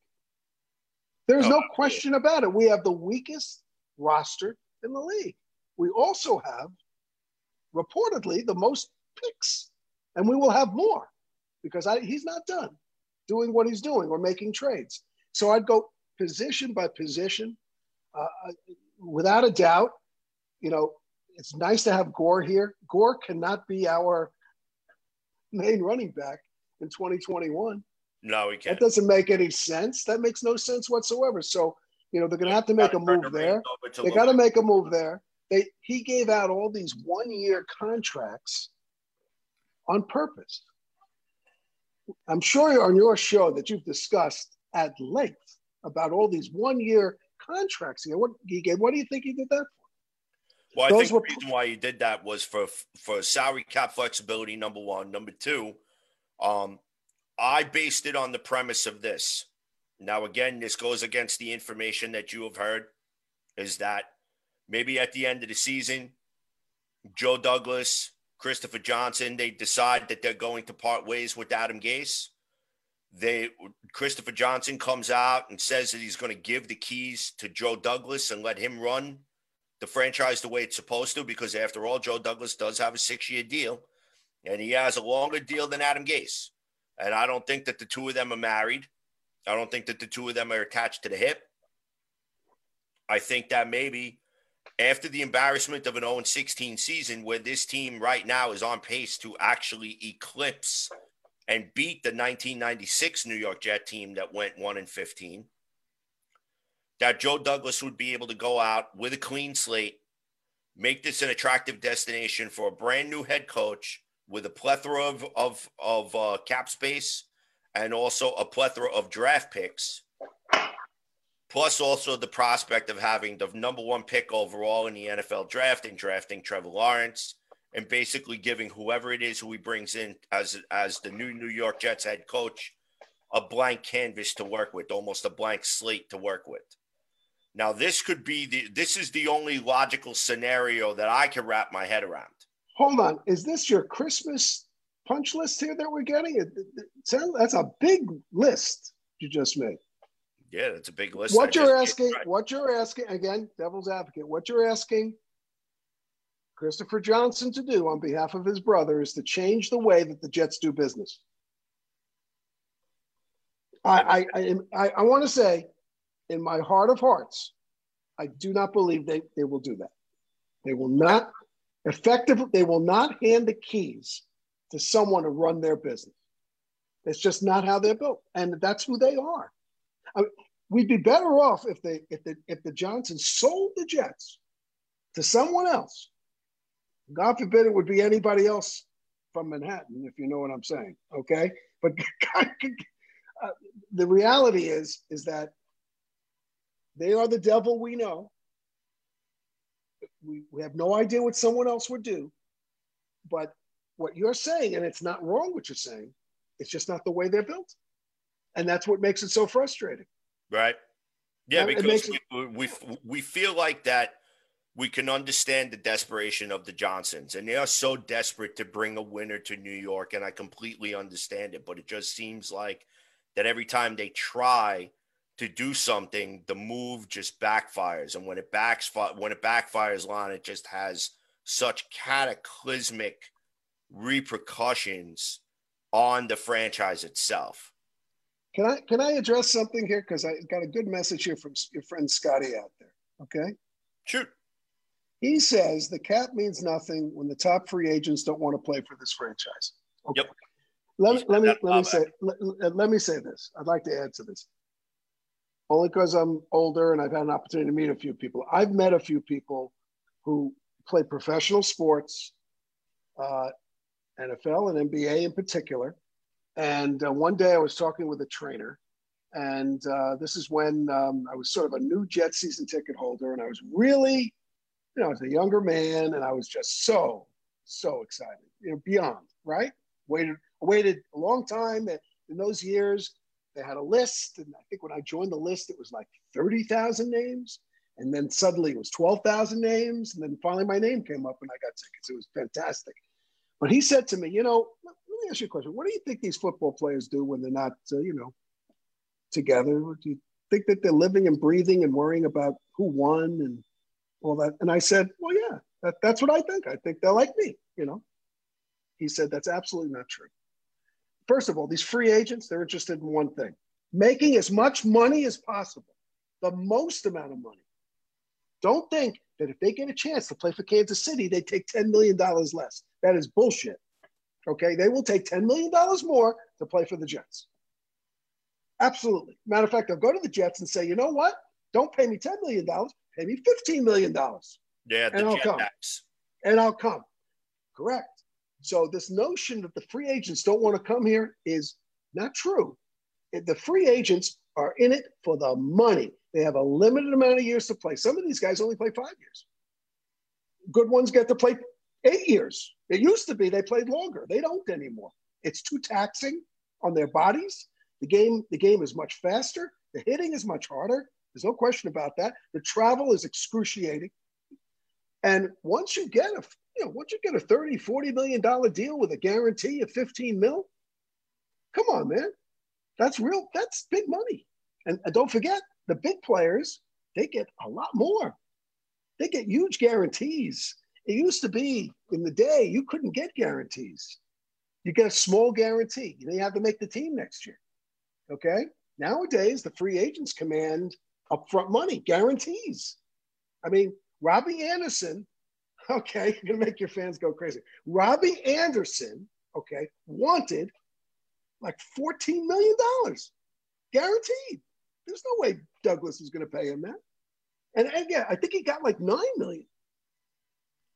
There's Oh, no question about it. We have the weakest roster in the league. We also have, reportedly, the most picks, and we will have more because I, he's not done doing what he's doing or making trades. So I'd go position by position. Uh, without a doubt, you know, it's nice to have Gore here. Gore cannot be our main running back in 2021. No, That can't. That doesn't make any sense. That makes no sense whatsoever. So, you know, they're going to have to make a move there. They got to make a move there. They he gave out all these one-year contracts on purpose. I'm sure on your show that you've discussed at length about all these one-year contracts. What he gave? What do you think he did that for? Well, I Those think were- the reason why he did that was for for salary cap flexibility. Number one, number two, um, I based it on the premise of this. Now, again, this goes against the information that you have heard. Is that maybe at the end of the season, Joe Douglas, Christopher Johnson, they decide that they're going to part ways with Adam Gase. They Christopher Johnson comes out and says that he's going to give the keys to Joe Douglas and let him run the franchise the way it's supposed to, because after all, Joe Douglas does have a six year deal and he has a longer deal than Adam Gase. And I don't think that the two of them are married. I don't think that the two of them are attached to the hip. I think that maybe after the embarrassment of an 0 16 season, where this team right now is on pace to actually eclipse and beat the 1996 New York Jet team that went 1 and 15, that Joe Douglas would be able to go out with a clean slate, make this an attractive destination for a brand new head coach with a plethora of of, of uh, cap space and also a plethora of draft picks, plus also the prospect of having the number one pick overall in the NFL draft and drafting Trevor Lawrence and basically giving whoever it is who he brings in as as the new New York Jets head coach a blank canvas to work with, almost a blank slate to work with. Now, this could be the this is the only logical scenario that I can wrap my head around. Hold on, is this your Christmas punch list here that we're getting? It, it, it that's a big list you just made. Yeah, that's a big list. what I you're asking, right. what you're asking, again, devil's advocate, what you're asking Christopher Johnson to do on behalf of his brother is to change the way that the Jets do business. I, I, I, I, I want to say, in my heart of hearts, I do not believe they, they will do that. They will not effectively, They will not hand the keys to someone to run their business. It's just not how they're built, and that's who they are. I mean, we'd be better off if they if the if the Johnsons sold the Jets to someone else. God forbid it would be anybody else from Manhattan, if you know what I'm saying. Okay, but uh, the reality is is that they are the devil we know. We, we have no idea what someone else would do, but what you're saying, and it's not wrong what you're saying, it's just not the way they're built, and that's what makes it so frustrating. Right. Yeah, it because we, we we feel like that we can understand the desperation of the Johnsons, and they are so desperate to bring a winner to New York, and I completely understand it. But it just seems like that every time they try to do something, the move just backfires, and when it backs when it backfires on, it just has such cataclysmic repercussions on the franchise itself. Can I can I address something here because I got a good message here from your friend Scotty out there. Okay, Shoot. he says the cap means nothing when the top free agents don't want to play for this franchise. Okay. Yep. Let let me let me say let- let me say this. I'd like to add to this. Only because I'm older and I've had an opportunity to meet a few people. I've met a few people who play professional sports, uh, NFL and NBA in particular. And uh, one day I was talking with a trainer, and uh, this is when um, I was sort of a new Jet season ticket holder, and I was really, you know, I was a younger man, and I was just so, so excited, you know, beyond right. Waited, waited a long time. In those years, they had a list, and I think when I joined the list, it was like thirty thousand names, and then suddenly it was twelve thousand names, and then finally my name came up, and I got tickets. It was fantastic. But he said to me, you know, let me ask you a question. What do you think these football players do when they're not, uh, you know, together? Do you think that they're living and breathing and worrying about who won and all that? And I said, well, yeah, that, that's what I think. I think they're like me, you know. He said, that's absolutely not true. First of all, these free agents, they're interested in one thing making as much money as possible, the most amount of money. Don't think that if they get a chance to play for Kansas City, they take $10 million less. That is bullshit. Okay. They will take $10 million more to play for the Jets. Absolutely. Matter of fact, they'll go to the Jets and say, you know what? Don't pay me $10 million, pay me $15 million. Yeah, the And I'll jet come. and I'll come. Correct. So this notion that the free agents don't want to come here is not true. The free agents are in it for the money. They have a limited amount of years to play. Some of these guys only play five years. Good ones get to play eight years. It used to be they played longer. They don't anymore. It's too taxing on their bodies. The game, the game is much faster. The hitting is much harder. There's no question about that. The travel is excruciating. And once you get a, you know, once you get a 30, 40 million dollar deal with a guarantee of 15 mil, come on, man. That's real, that's big money. And, and don't forget, the big players, they get a lot more. They get huge guarantees. It used to be in the day, you couldn't get guarantees. You get a small guarantee. You know, you have to make the team next year. Okay. Nowadays, the free agents command upfront money, guarantees. I mean, Robbie Anderson, okay, you're gonna make your fans go crazy. Robbie Anderson, okay, wanted like $14 million guaranteed. There's no way Douglas is gonna pay him that. And again, I think he got like nine million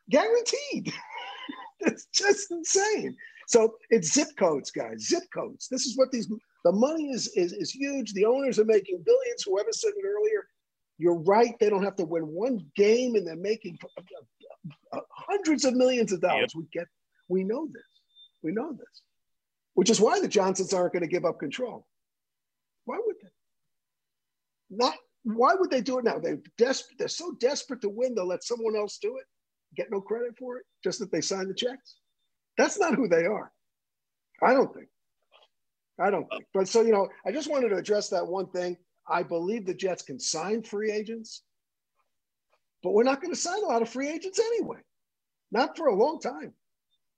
guaranteed. it's just insane. So it's zip codes, guys. Zip codes. This is what these the money is is is huge. The owners are making billions. Whoever said it earlier, you're right. They don't have to win one game, and they're making hundreds of millions of dollars. We get, we know this. We know this, which is why the Johnsons aren't going to give up control. Why would they? Not. Why would they do it now? They're desperate. They're so desperate to win. They'll let someone else do it. Get no credit for it, just that they signed the checks. That's not who they are. I don't think. I don't think. But so, you know, I just wanted to address that one thing. I believe the Jets can sign free agents, but we're not going to sign a lot of free agents anyway. Not for a long time.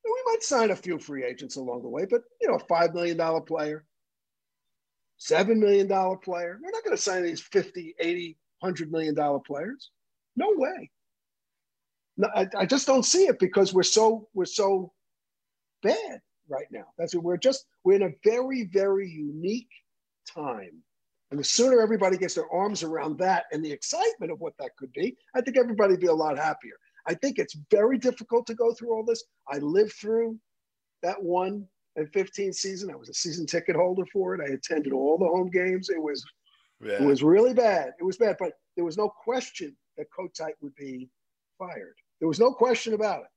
We might sign a few free agents along the way, but, you know, a $5 million player, $7 million player. We're not going to sign these 50, 80, $100 million players. No way. No, I, I just don't see it because we're so, we're so bad right now. That's we're just we're in a very very unique time, and the sooner everybody gets their arms around that and the excitement of what that could be, I think everybody would be a lot happier. I think it's very difficult to go through all this. I lived through that one and 15 season. I was a season ticket holder for it. I attended all the home games. It was Yeah. it was really bad. It was bad, but there was no question that Kotite would be fired. There was no question about it.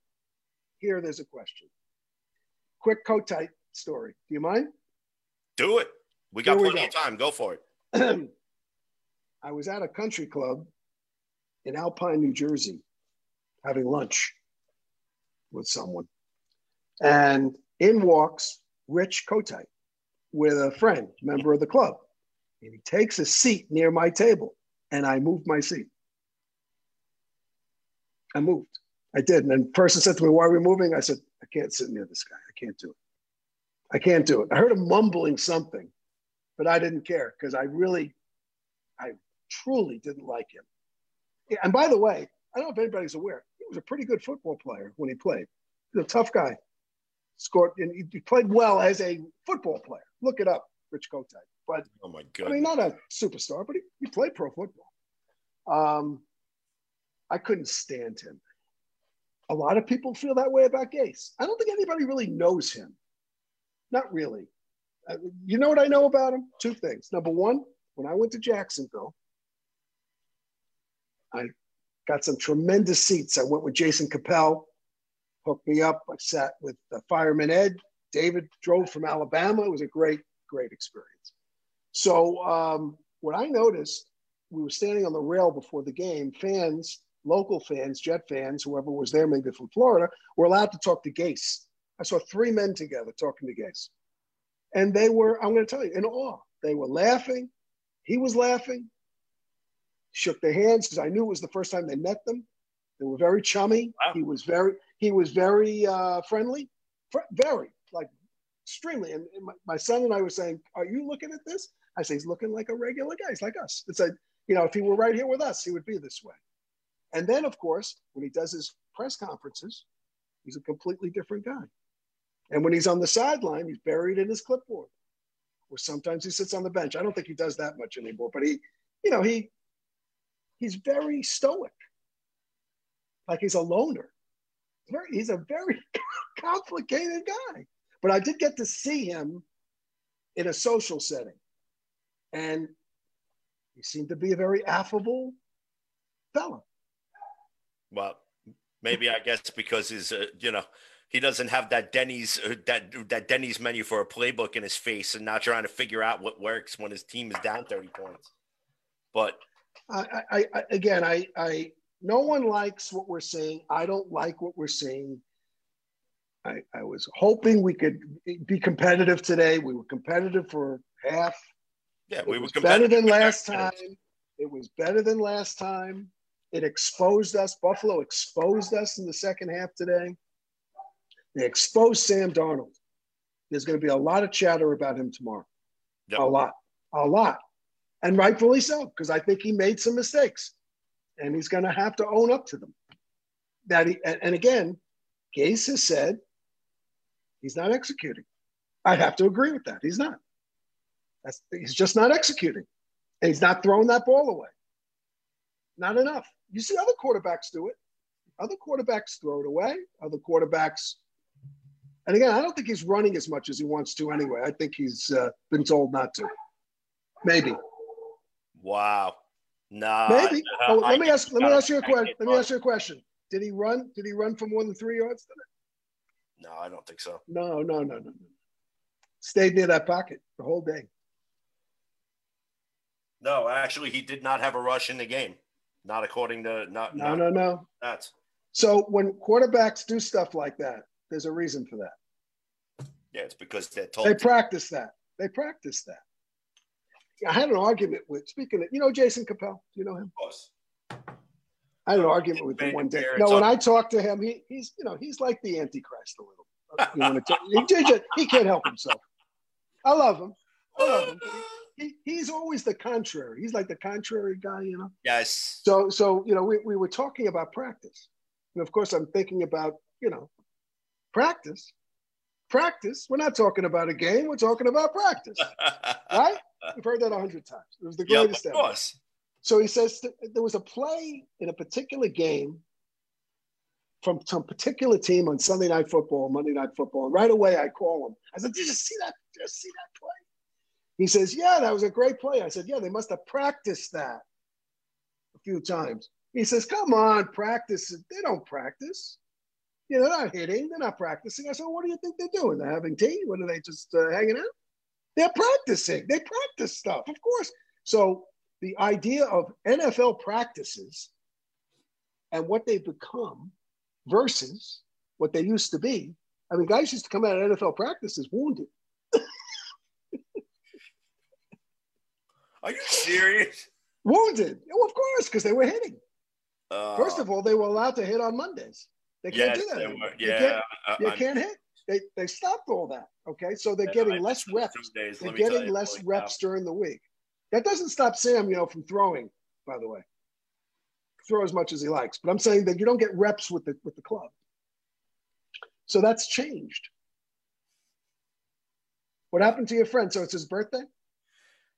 Here, there's a question. Quick Kotite story. Do you mind? Do it. We got Here we plenty go. of time. Go for it. I was at a country club in Alpine, New Jersey, having lunch with someone. And in walks Rich Kotite with a friend, member of the club. And he takes a seat near my table, and I moved my seat. I moved. I did. And then the person said to me, Why are we moving? I said, I can't sit near this guy. I can't do it. I can't do it. I heard him mumbling something, but I didn't care because I really, I truly didn't like him. Yeah, And by the way, I don't know if anybody's aware, he was a pretty good football player when he played. He's a tough guy. Scored and he- played well as a football player. Look it up, Rich Kotite. But Oh my god, I mean, not a superstar, but he, he played pro football. Um, I couldn't stand him. A lot of people feel that way about Gase. I don't think anybody really knows him. Not really. You know what I know about him? Two things. Number one, when I went to Jacksonville, I got some tremendous seats. I went with Jason Capel, hooked me up. I sat with uh, Fireman Ed. David drove from Alabama. It was a great, great experience. So um, what I noticed, we were standing on the rail before the game. Fans, local fans, Jet fans, whoever was there, maybe from Florida, were allowed to talk to Gase. I saw three men together talking to Gase, and they were, I'm going to tell you, in awe. They were laughing. He was laughing. Shook their hands because I knew it was the first time they met them. They were very chummy. Wow. He was very, he was very uh, friendly, Fr- very like extremely. And, and my, my son and I were saying, "Are you looking at this?" I say, "He's looking like a regular guy. He's like us." It's like, you know, if he were right here with us, he would be this way. And then, of course, when he does his press conferences, he's a completely different guy. And when he's on the sideline, he's buried in his clipboard. Or sometimes he sits on the bench. I don't think he does that much anymore, but he, you know, he he's very stoic. like he's a loner. He's a very complicated guy. But I did get to see him in a social setting. And he seemed to be a very affable fella. Well, maybe I guess because he's, uh, you know, he doesn't have that Denny's uh, that that Denny's menu for a playbook in his face, and not trying to figure out what works when his team is down thirty points. But I, I, I again, I, I, no one likes what we're seeing. I don't like what we're seeing. I, I was hoping we could be competitive today. We were competitive for half. yeah, we it were was better than last time. It was better than last time. It exposed us. Buffalo exposed us in the second half today. They exposed Sam Darnold. There's going to be a lot of chatter about him tomorrow. Yep. A lot, a lot, and rightfully so, because I think he made some mistakes, and he's going to have to own up to them. That he and, and again, Gase has said he's not executing. I have to agree with that. He's not. That's, he's just not executing. And he's not throwing that ball away. Not enough. You see other quarterbacks do it. Other quarterbacks throw it away. Other quarterbacks. And again, I don't think he's running as much as he wants to anyway. I think he's uh, been told not to. Maybe. Wow. Nah. Maybe. uh, oh, I let me ask. Let me ask you a question. Let me ask you a question. Did he run? Did he run for more than three yards today? No, I don't think so. No, no, no, no, no. Stayed near that pocket the whole day. No, actually, he did not have a rush in the game. Not according to not No, not no, no. That's So when quarterbacks do stuff like that, there's a reason for that. yeah. It's because they're told. They to. practice that. They practice that. I had an argument with speaking of, you know, Jason Capel. Do you know him? Of course. I had an argument with him one day. No, when I talked to him, he, he's you know he's like the Antichrist a little. You talk- he, just- he can't help himself. I love him. I love him. He, he's always the contrary. He's like the contrary guy, you know. Yes. So so you know we, we were talking about practice, and of course I'm thinking about you know practice. Practice. We're not talking about a game. We're talking about practice, right? We've heard that a hundred times. It was the greatest of ever. course. So he says th- there was a play in a particular game from some particular team on Sunday Night Football, Monday Night Football. And right away I call him. I said, Did you see that? Did you see that play? He says, Yeah, that was a great play. I said, Yeah, they must have practiced that a few times. He says, Come on, practice. They don't practice. You know, they're not hitting, they're not practicing. I said, well, What do you think they're doing? They're having tea? What are they just uh, hanging out? They're practicing. They practice stuff, of course. So the idea of NFL practices and what they've become versus what they used to be. I mean, guys used to come out of NFL practices wounded. Are you serious? Wounded. Oh, of course, because they were hitting. Uh, First of all, they were allowed to hit on Mondays. They can't yes, do that. they anymore. were- You yeah. can't, I- you can't hit. They, they stopped all that. Okay. So they're getting less reps. days, They're let me tell getting less reps during the week. That doesn't stop Sam, you know, from throwing, by the way. Throw as much as he likes. But I'm saying that you don't get reps with the with the club. So that's changed. What happened to your friend? So it's his birthday?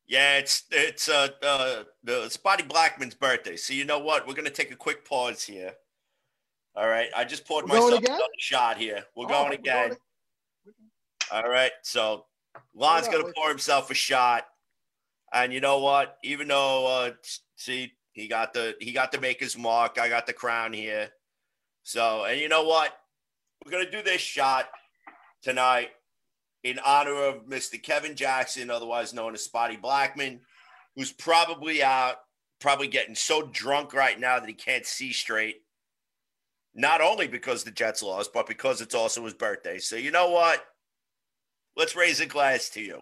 Yeah, it's it's uh, uh the Spotty Blackman's birthday. So you know what? We're gonna take a quick pause here. All right. I just poured We're myself another shot here. We're Oh, going again. going- All right. So Lon's Hold gonna pour himself a shot. And you know what? Even though uh see he got the he got to make his mark, I got the crown here. So and you know what? We're gonna do this shot tonight in honor of Mr. Kevin Jackson, otherwise known as Spotty Blackman, who's probably out, probably getting so drunk right now that he can't see straight. Not only because the Jets lost, but because it's also his birthday. So you know what? Let's raise a glass to you.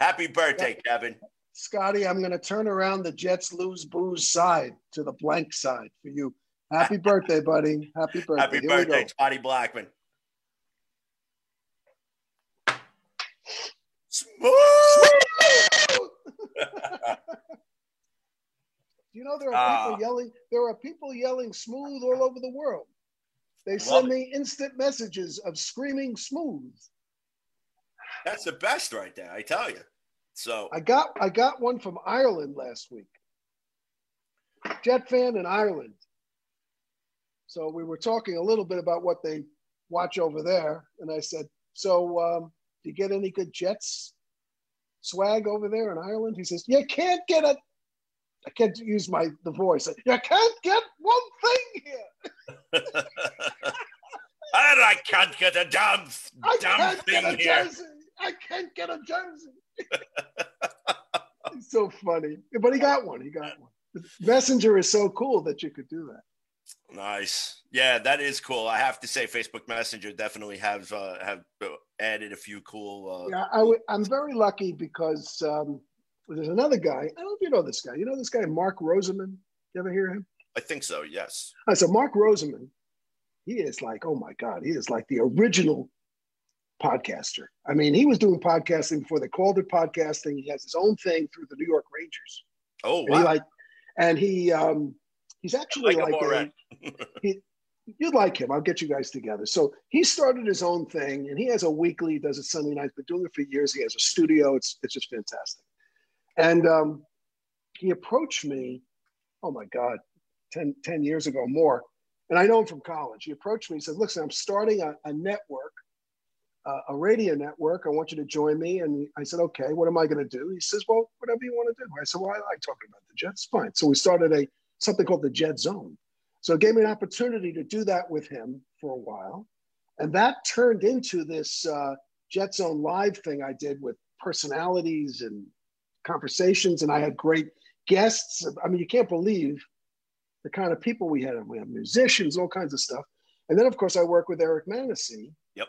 Happy birthday, Kevin. Scotty, I'm going to turn around the Jets lose booze side to the blank side for you. Happy birthday, buddy. Happy birthday. Happy Here birthday, go. Spotty Blackman. Smooth. you know there are Ah. people yelling. There are people yelling smooth all over the world. They send it. me instant messages of screaming smooth. That's the best right there, I tell you. So I got I got one from Ireland last week. Jet fan in Ireland. So we were talking a little bit about what they watch over there, and I said, "So, um, do you get any good Jets swag over there in Ireland?" He says, "You can't get a." I can't use my the voice. You can't get one thing here. and I can't get a damn, I damn can't thing get a here. jersey. I can't get a jersey. it's so funny, but he got one. He got one. Messenger is so cool that you could do that. Nice. Yeah, that is cool. I have to say, Facebook Messenger definitely have uh, have added a few cool. Uh, Yeah, I w- I'm very lucky because um, there's another guy. I don't know if you know this guy. You know this guy, Mark Roseman? You ever hear him? I think so. Yes. So Mark Roseman, he is like, oh my God, he is like the original podcaster. I mean, he was doing podcasting before they called it podcasting. He has his own thing through the New York Rangers. Oh And he like, and he um, he's actually like like a, already. he, you'd like him. I'll get you guys together. So he started his own thing, and he has a weekly. He does it Sunday nights. Been doing it for years. He has a studio. It's it's just fantastic. And um, he approached me. Oh my God, 10, 10 years ago more. And I know him from college. He approached me. He said, "Listen, I'm starting a, a network, uh, a radio network. I want you to join me." And I said, "Okay. What am I going to do?" He says, "Well, whatever you want to do." I said, "Well, I like talking about the Jets. Fine." So we started a something called the Jet Zone. So it gave me an opportunity to do that with him for a while. And that turned into this uh, Jet Zone live thing I did with personalities and conversations. And I had great guests. I mean, you can't believe the kind of people we had. We had musicians, all kinds of stuff. And then, of course, I work with Eric Manesey. Yep.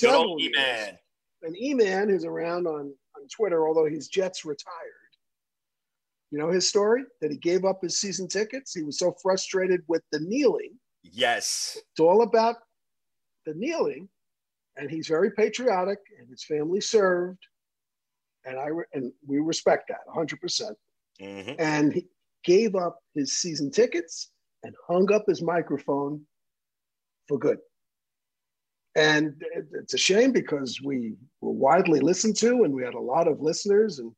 Good old. E-Man. And E-Man, who's around on, on Twitter, although he's Jets retired. You know his story? That he gave up his season tickets. He was so frustrated with the kneeling. Yes. It's all about the kneeling, and he's very patriotic, and his family served, and I re- and we respect that 100. percent hmm And he gave up his season tickets and hung up his microphone for good. And it's a shame because we were widely listened to, and we had a lot of listeners, and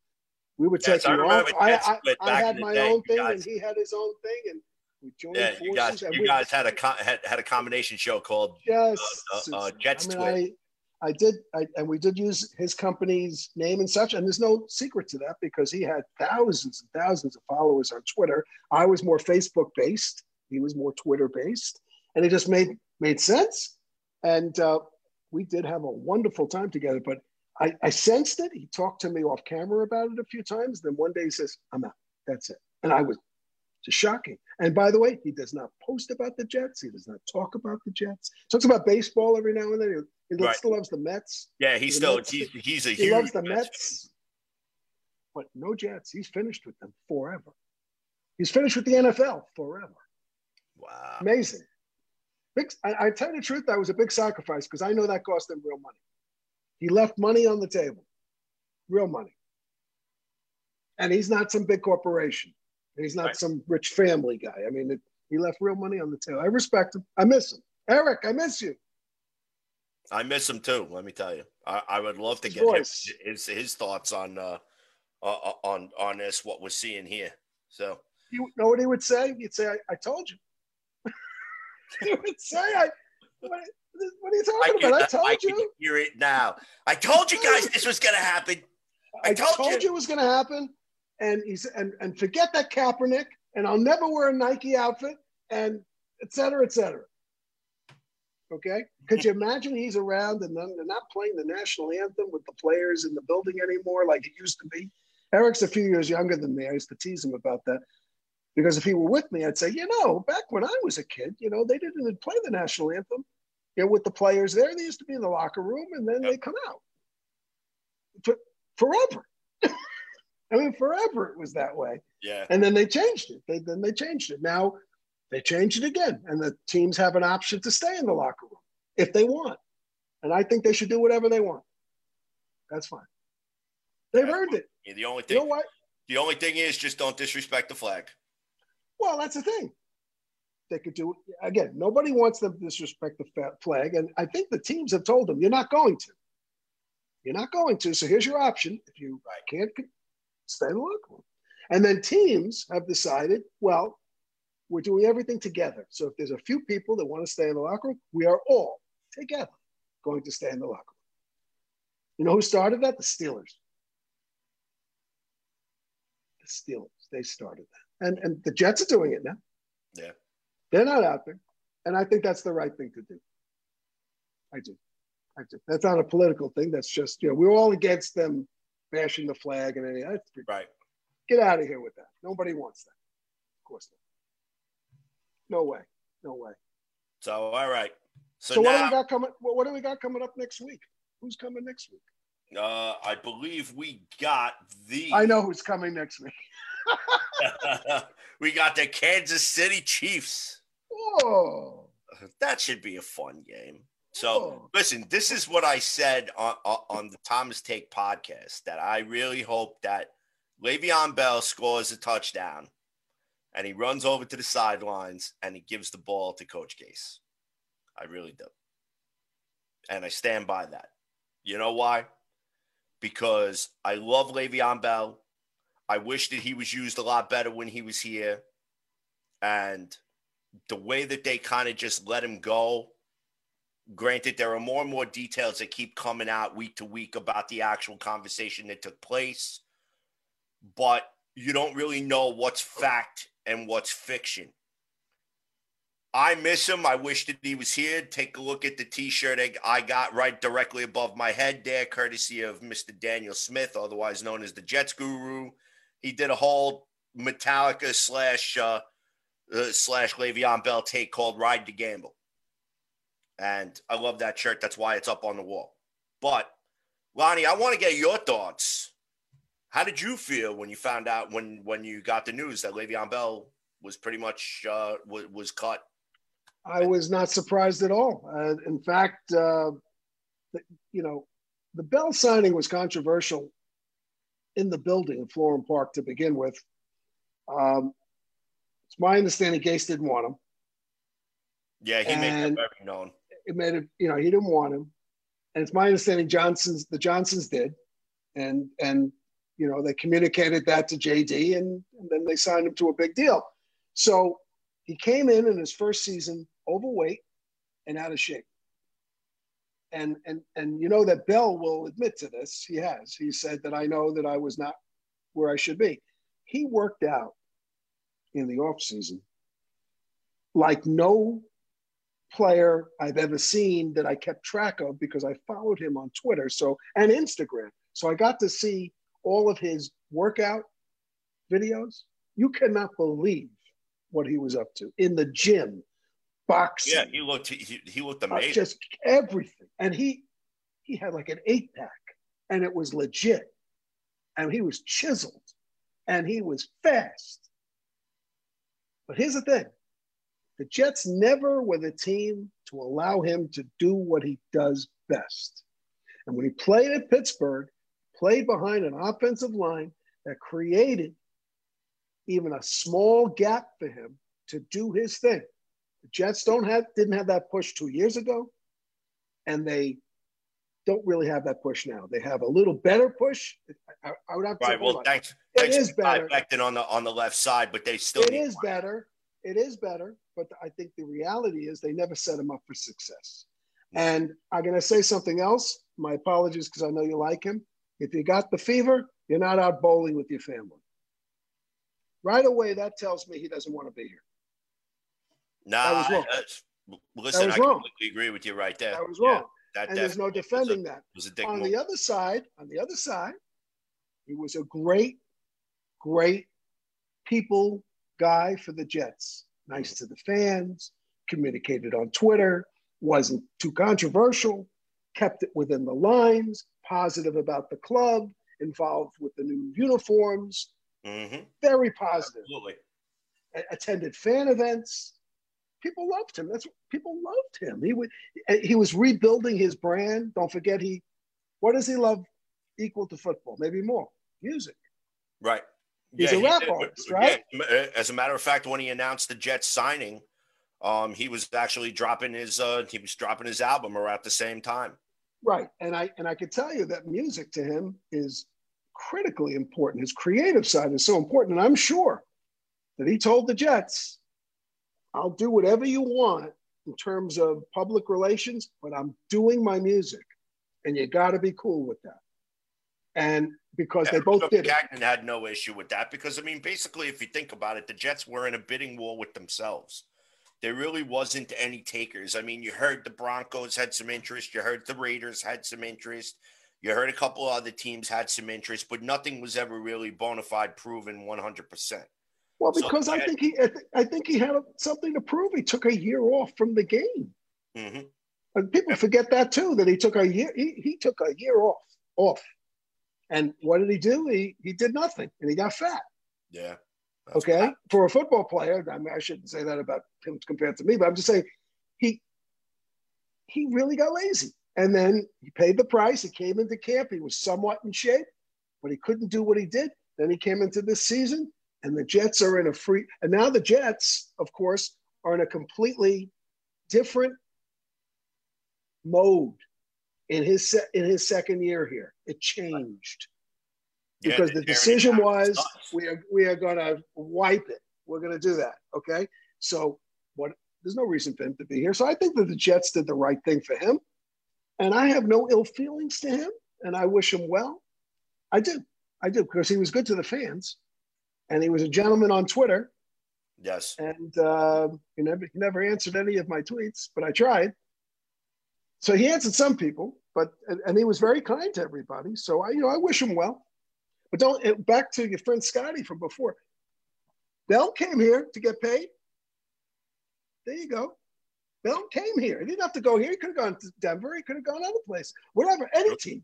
we were Yes, taking I off. I, I, I had my day, own thing, guys. and he had his own thing, and we joined Yeah, forces. you guys, you we- guys had a co- had, had a combination show called Yes, uh, uh. Jets I mean. I, did, I, and we did use his company's name and such. And there's no secret to that because he had thousands and thousands of followers on Twitter. I was more Facebook based. He was more Twitter based, and it just made made sense. And uh, we did have a wonderful time together. But I, I sensed it. He talked to me off camera about it a few times. Then one day he says, "I'm out. That's it." And I was just shocking. And by the way, he does not post about the Jets. He does not talk about the Jets. Talks about baseball every now and then. He, Right. still loves the Mets. Yeah, he's still Mets- he's, he's a He huge loves the Mets Mets. But no Jets. He's finished with them forever. He's finished with the NFL forever. Wow. Amazing. Big, I, I tell you the truth, that was a big sacrifice because I know that cost him real money. He left money on the table, real money. And he's not some big corporation. He's not Right. some rich family guy. I mean, it, he left real money on the table. I respect him. I miss him. Eric, I miss you. I miss him too. Let me tell you, I, I would love to His get voice. his his thoughts on uh, uh on on this what we're seeing here. So You know what he would say? He'd say, I, I told you. he would say, I, what, what are you I talking can, about? I told I can you. hear it now. I told you guys this was gonna happen. I I told told, you. you. it was going to happen. And he's and and forget that Kaepernick, and I'll never wear a Nike outfit, and et cetera, et cetera. Okay, could you imagine he's around and then they're not playing the national anthem with the players in the building anymore like it used to be? Eric's a few years younger than me. I used to tease him about that because if he were with me, I'd say, you know, back when I was a kid, you know, they didn't even play the national anthem. You know, with the players there, they used to be in the locker room and then they come out. For, forever. I mean, forever it was that way. Yeah. And then they changed it. They, then they changed it. Now they changed it again. And the teams have an option to stay in the locker room if they want. And I think they should do whatever they want. That's fine. They've Yeah. earned it. Yeah, The only thing, You know what? the only thing is just don't disrespect the flag. Well, that's the thing. They could do it again. Nobody wants them to disrespect the flag, and I think the teams have told them you're not going to. You're not going to. So here's your option. If you I can't, stay in the locker room. And then teams have decided, well, we're doing everything together. So if there's a few people that want to stay in the locker room, we are all together going to stay in the locker room. You know who started that? The Steelers. The Steelers. They started that. And and the Jets are doing it now. Yeah. They're not out there. And I think that's the right thing to do. I do. I do. That's not a political thing. That's just, you know, we're all against them bashing the flag and anything. That's Right. Get out of here with that. Nobody wants that. Of course not. No way. No way. So all right. So, So, what do we got coming? What, do we got coming up next week? Who's coming next week? uh, I believe we got the I know who's coming next week. we got the Kansas City Chiefs. Oh, That should be a fun game. So Oh. listen, this is what I said on, on on the Thomas Take podcast that I really hope that Le'Veon Bell scores a touchdown and he runs over to the sidelines and he gives the ball to Coach Gase. I really do. And I stand by that. You know why? Because I love Le'Veon Bell. I wish that he was used a lot better when he was here. And the way that they kind of just let him go, granted, there are more and more details that keep coming out week to week about the actual conversation that took place, but you don't really know what's fact and what's fiction. I miss him. I wish that he was here. Take a look at the t-shirt I- I got right directly above my head there, courtesy of Mr. Daniel Smith, otherwise known as the Jets Guru. He did a whole Metallica slash uh, uh, slash Le'Veon Bell take called "Ride to Gamble," and I love that shirt. That's why it's up on the wall. But Lonnie, I want to get your thoughts. How did you feel when you found out when when you got the news that Le'Veon Bell was pretty much uh, was, was cut? I was not surprised at all. Uh, in fact, uh, the, you know, the Bell signing was controversial in the building in Florham Park to begin with. Um, it's my understanding Gase didn't want him. Yeah, he made that very known. It made it, you know, he didn't want him. And it's my understanding Johnson's the Johnsons did, and and you know they communicated that to JD, and, and then they signed him to a big deal. So he came in in his first season overweight and out of shape. And and and you know that Bell will admit to this. He has. He said that I know that I was not where I should be. He worked out in the off season like no player I've ever seen that I kept track of because I followed him on Twitter so and Instagram. So I got to see all of his workout videos. You cannot believe what he was up to in the gym, boxing, Yeah, he looked he, he looked uh, amazing. just everything. And he he had like an eight pack, and it was legit. And he was chiseled, and he was fast. But here's the thing: the Jets never were the team to allow him to do what he does best. And when he played at Pittsburgh, played behind an offensive line that created even a small gap for him to do his thing. The Jets don't have didn't have that push two years ago, and they don't really have that push now. They have a little better push. I, I would have to right. Well, on. thanks. It thanks is better. Becton on the on the left side, but they still It is better. It is better, but I think the reality is they never set him up for success. Mm-hmm. And I'm going to say something else. My apologies because I know you like him. If you got the fever, you're not out bowling with your family. Right away, that tells me he doesn't want to be here. Nah, was wrong. uh, listen, was I wrong. completely agree with you right there. That was Yeah, wrong. that and there's no defending a, that. was a dick on move. the other side, on the other side, he was a great, great people guy for the Jets. Nice to the fans, communicated on Twitter, wasn't too controversial, kept it within the lines, positive about the club, involved with the new uniforms, Mhm. very positive. Absolutely. A- attended fan events. People loved him. That's people loved him. He would he was rebuilding his brand. Don't forget he what does he love equal to football? Maybe more. Music. Right. He's Yeah, a rap did. artist, Yeah, right? As a matter of fact, when he announced the Jets signing, um, he was actually dropping his uh, he was dropping his album around the same time. Right. And I and I could tell you that music to him is critically important. His creative side is so important. And I'm sure that he told the Jets, I'll do whatever you want in terms of public relations, but I'm doing my music, and you got to be cool with that. And because they both did. Gagnon had no issue with that because I mean, basically, if you think about it, the Jets were in a bidding war with themselves. There really wasn't any takers. I mean, you heard the Broncos had some interest, you heard the Raiders had some interest, you heard a couple other teams had some interest, but nothing was ever really bona fide proven 100%. Well, So because I that- think he, I, think he had something to prove. He took a year off from the game. hmm And people forget that too. That he took a year. He, he took a year off. Off. And what did he do? He he did nothing, and he got fat. Yeah. That's Okay, what for a football player, I mean, I shouldn't say that about him compared to me, but I'm just saying he he really got lazy, and then he paid the price. He came into camp. He was somewhat in shape, but he couldn't do what he did. Then he came into this season, and the Jets are in a free. And now the Jets, of course, are in a completely different mode in his se- in his second year here. It changed because the the decision was we are we are going to wipe it. We're going to do that. Okay. So what? There's no reason for him to be here. So I think that the Jets did the right thing for him, and I have no ill feelings to him, and I wish him well. I do. I do because he was good to the fans, and he was a gentleman on Twitter, Yes. and uh, he never he never answered any of my tweets, but I tried. So he answered some people, but and, and he was very kind to everybody. So I, you know, I wish him well. But don't eh, back to your friend Scotty from before. Bell came here to get paid. There you go. Bell came here. He didn't have to go here. He could have gone to Denver. He could have gone other place. Whatever. Any team.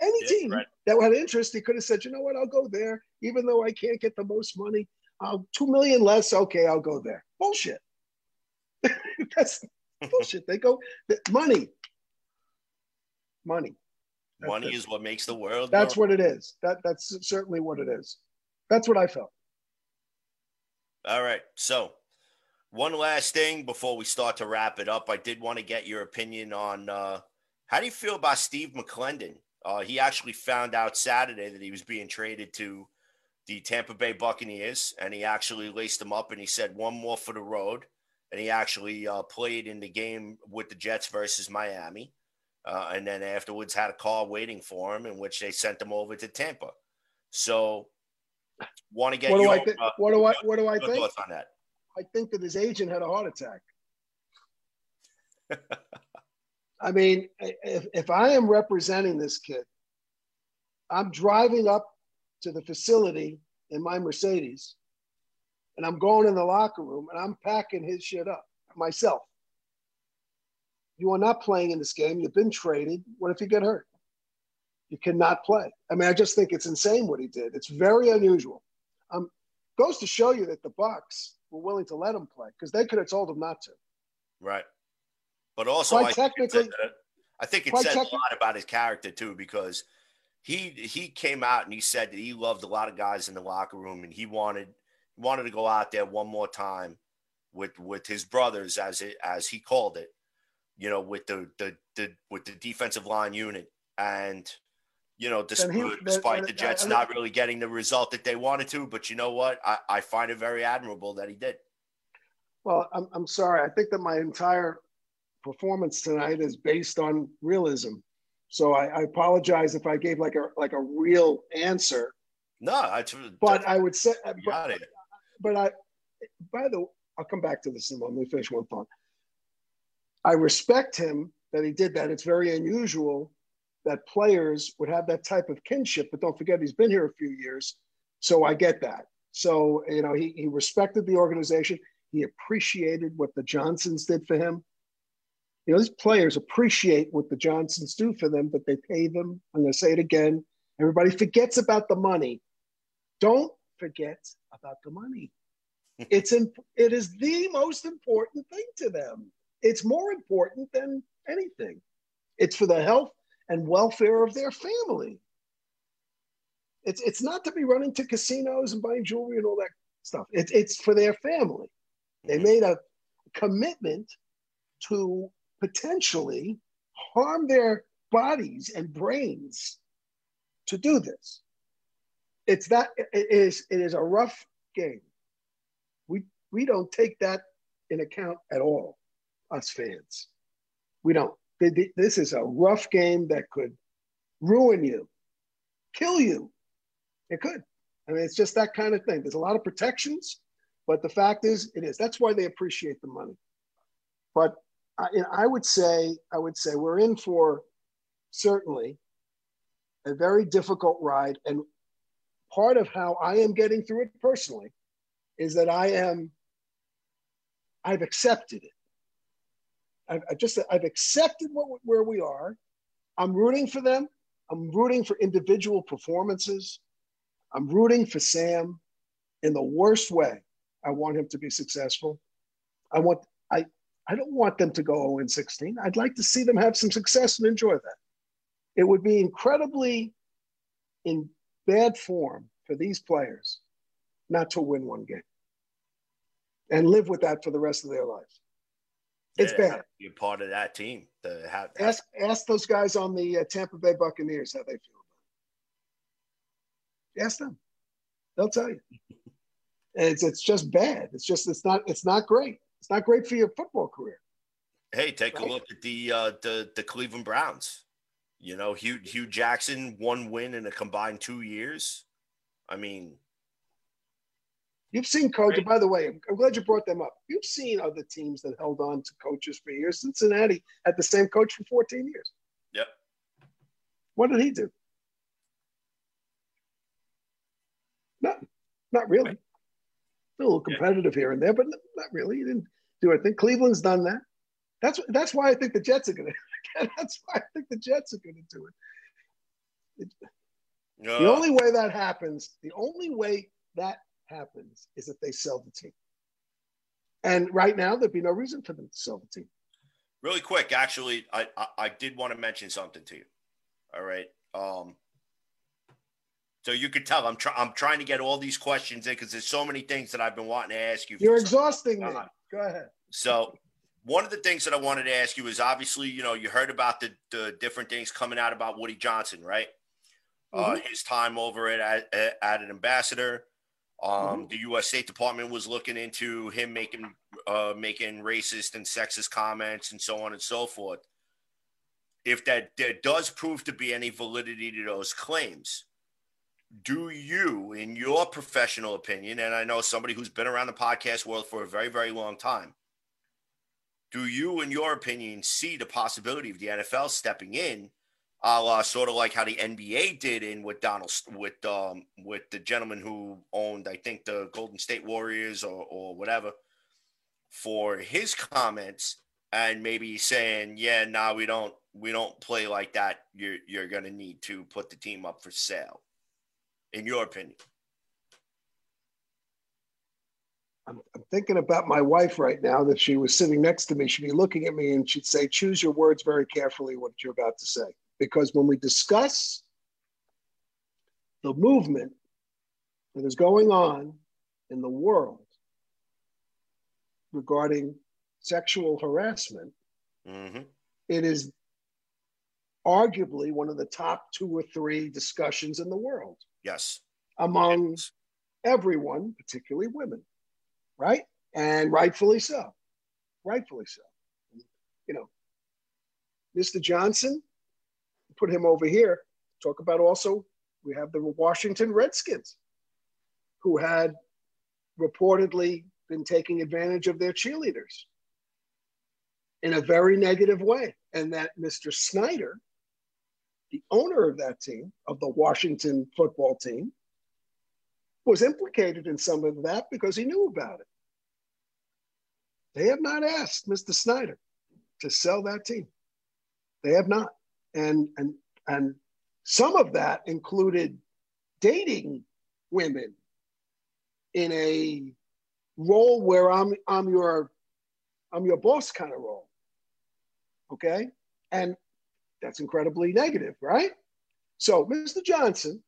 Any Yeah, team right. that had interest, he could have said, you know what, I'll go there. Even though I can't get the most money. I'll two million less. Okay, I'll go there. Bullshit. That's bullshit. They go the, money. Money. That's Money it. is what makes the world. That's what it is. That that's certainly what it is. That's what I felt. All right. So, one last thing before we start to wrap it up, I did want to get your opinion on uh, how do you feel about Steve McLendon? Uh, he actually found out Saturday that he was being traded to the Tampa Bay Buccaneers, and he actually laced them up and he said one more for the road. And he actually uh, played in the game with the Jets versus Miami. Uh, and then afterwards had a call waiting for him in which they sent him over to Tampa. So, want to get What do your, I think? uh, What do I what do I think? thoughts on that. I think that his agent had a heart attack. I mean, if, if I am representing this kid, I'm driving up to the facility in my Mercedes and I'm going in the locker room and I'm packing his shit up myself. You are not playing in this game. You've been traded. What if you get hurt? You cannot play. I mean, I just think it's insane what he did. It's very unusual. Um, goes to show you that the Bucs were willing to let him play because they could have told him not to. Right. But also, Quite I think it said, technically- that- I think it said a lot about his character too, because he he came out and he said that he loved a lot of guys in the locker room, and he wanted wanted to go out there one more time with with his brothers, as it as he called it, you know, with the the, the with the defensive line unit, and you know, Then he- despite, the uh, Jets I- I- not really getting the result that they wanted to, but you know what, I, I find it very admirable that he did. Well, I'm, I'm sorry. I think that my entire performance tonight is based on realism. So I, I apologize if I gave like a like a real answer. No, I, But I would say, but, it. but I, by the, I'll come back to this in a moment. Let me finish one thought. I respect him that he did that. It's very unusual that players would have that type of kinship, but don't forget he's been here a few years. So I get that. So, you know, he, he respected the organization. He appreciated what the Johnsons did for him. You know, these players appreciate what the Johnsons do for them, but they pay them. I'm going to say it again. Everybody forgets about the money. Don't forget about the money. it's in, it is the most important thing to them. It's more important than anything. It's for the health and welfare of their family. It's it's not to be running to casinos and buying jewelry and all that stuff. It's it's for their family. They mm-hmm. made a commitment to potentially harm their bodies and brains to do this. It's that it is it is a rough game. We we don't take that in account at all, us fans. We don't. This is a rough game that could ruin you, kill you. It could. I mean, it's just that kind of thing. There's a lot of protections, but the fact is, it is. That's why they appreciate the money. But I, I would say, I would say we're in for certainly a very difficult ride. And part of how I am getting through it personally is that I am, I've accepted it. I've, i just, I've accepted what, where we are. I'm rooting for them. I'm rooting for individual performances. I'm rooting for Sam in the worst way. I want him to be successful. I want, I, I don't want them to go 0 16. I'd like to see them have some success and enjoy that. It would be incredibly in bad form for these players not to win one game and live with that for the rest of their lives. It's yeah, bad. You're part of that team. To have, ask ask those guys on the uh, Tampa Bay Buccaneers how they feel about it. Ask them. They'll tell you. it's it's just bad. It's just it's not it's not great. It's not great for your football career. Hey, take right? a look at the uh, the the Cleveland Browns. You know, Hue Hue Jackson, one win in a combined two years. I mean, you've seen coaches. Right? By the way, I'm glad you brought them up. You've seen other teams that held on to coaches for years. Cincinnati had the same coach for 14 years. Yep. What did he do? Not, not really. A little competitive yeah. here and there, but not really. He didn't do think Cleveland's done that. That's that's why I think the Jets are going to That's why I think the Jets are going to do it. it uh. The only way that happens, the only way that happens is that they sell the team. And right now, there'd be no reason for them to sell the team. Really quick, actually, I, I, I did want to mention something to you. All right. Um, so you could tell I'm trying I'm trying to get all these questions in because there's so many things that I've been wanting to ask you. You're exhausting me. Go ahead. So one of the things that I wanted to ask you is obviously, you know, you heard about the, the different things coming out about Woody Johnson, right? Uh, mm-hmm. Uh, his time over at, at, at an ambassador. Um, mm-hmm. The U.S. State Department was looking into him making uh, making racist and sexist comments and so on and so forth. If that there does prove to be any validity to those claims, do you, in your professional opinion, and I know somebody who's been around the podcast world for a very, very long time, do you, in your opinion, see the possibility of the NFL stepping in, a la sort of like how the NBA did in with Donald with um with the gentleman who owned, I think, the Golden State Warriors or or whatever, for his comments and maybe saying, yeah, no, nah, we don't we don't play like that. You're you're gonna need to put the team up for sale. In your opinion. I'm, I'm, thinking about my wife right now that she was sitting next to me. She'd be looking at me and she'd say, Choose your words very carefully what you're about to say. Because when we discuss the movement that is going on in the world regarding sexual harassment, mm-hmm. it is arguably one of the top two or three discussions in the world. Yes. Among yes. everyone, particularly women right? And rightfully so. Rightfully so. You know, Mr. Johnson, put him over here. Talk about also, we have the Washington Redskins, who had reportedly been taking advantage of their cheerleaders in a very negative way. And that Mr. Snyder, the owner of that team, of the Washington football team, was implicated in some of that because he knew about it. They have not asked Mr. Snyder to sell that team. They have not. And and and some of that included dating women in a role where I'm I'm your I'm your boss kind of role. Okay? And that's incredibly negative, right? So, Mr. Johnson,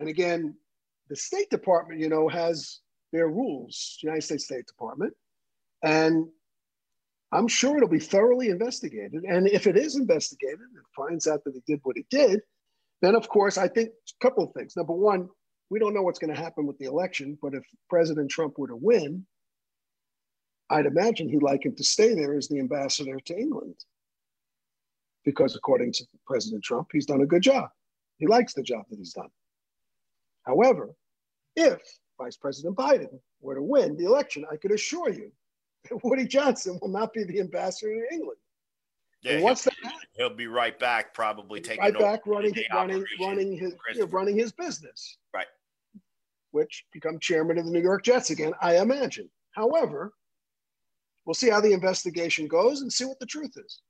and again, the State Department, you know, has their rules, United States State Department, and I'm sure it'll be thoroughly investigated. And if it is investigated and finds out that he did what he did, then of course I think a couple of things. Number one, we don't know what's going to happen with the election, but if President Trump were to win, I'd imagine he'd like him to stay there as the ambassador to England. Because according to President Trump, he's done a good job. He likes the job that he's done. However, if Vice President Biden were to win the election, I could assure you Woody Johnson will not be the ambassador to England. Yeah, And what's he'll, that? he'll be right back, probably taking right back running running running his you know, running his business. Right. Which become chairman of the New York Jets again, I imagine. However, we'll see how the investigation goes and see what the truth is.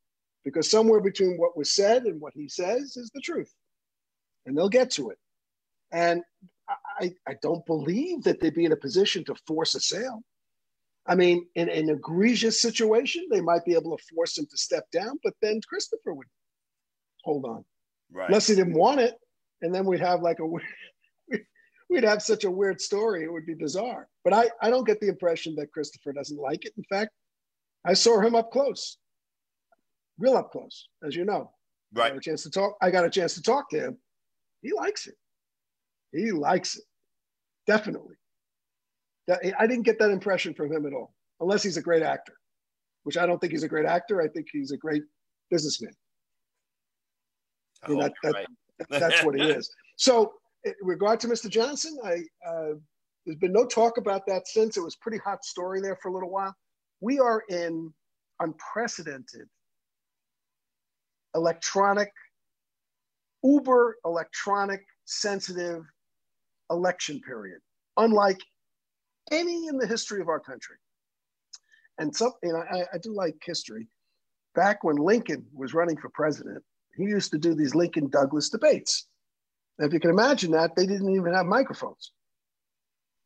Because somewhere between what was said and what he says is the truth. And they'll get to it. And I, I don't believe that they'd be in a position to force a sale. I mean, in an egregious situation, they might be able to force him to step down, but then Christopher would hold on Right. unless he didn't want it, and then we'd have like a we'd have such a weird story. It would be bizarre. But I I don't get the impression that Christopher doesn't like it. In fact, I saw him up close, real up close, as you know. I right. got a chance to talk. I got a chance to talk to him. He likes it. He likes it, definitely. That I didn't get that impression from him at all, unless he's a great actor, which I don't think he's a great actor. I think he's a great businessman. Mean, hope that- right. that's what he is. So, in regard to Mr. Johnson, I uh, there's been no talk about that since. It was pretty hot story there for a little while. We are in unprecedented electronic, uber electronic sensitive election period, unlike any in the history of our country. And some, you know, I, I do like history. Back when Lincoln was running for president, he used to do these Lincoln Douglas debates. And if you can imagine that, they didn't even have microphones.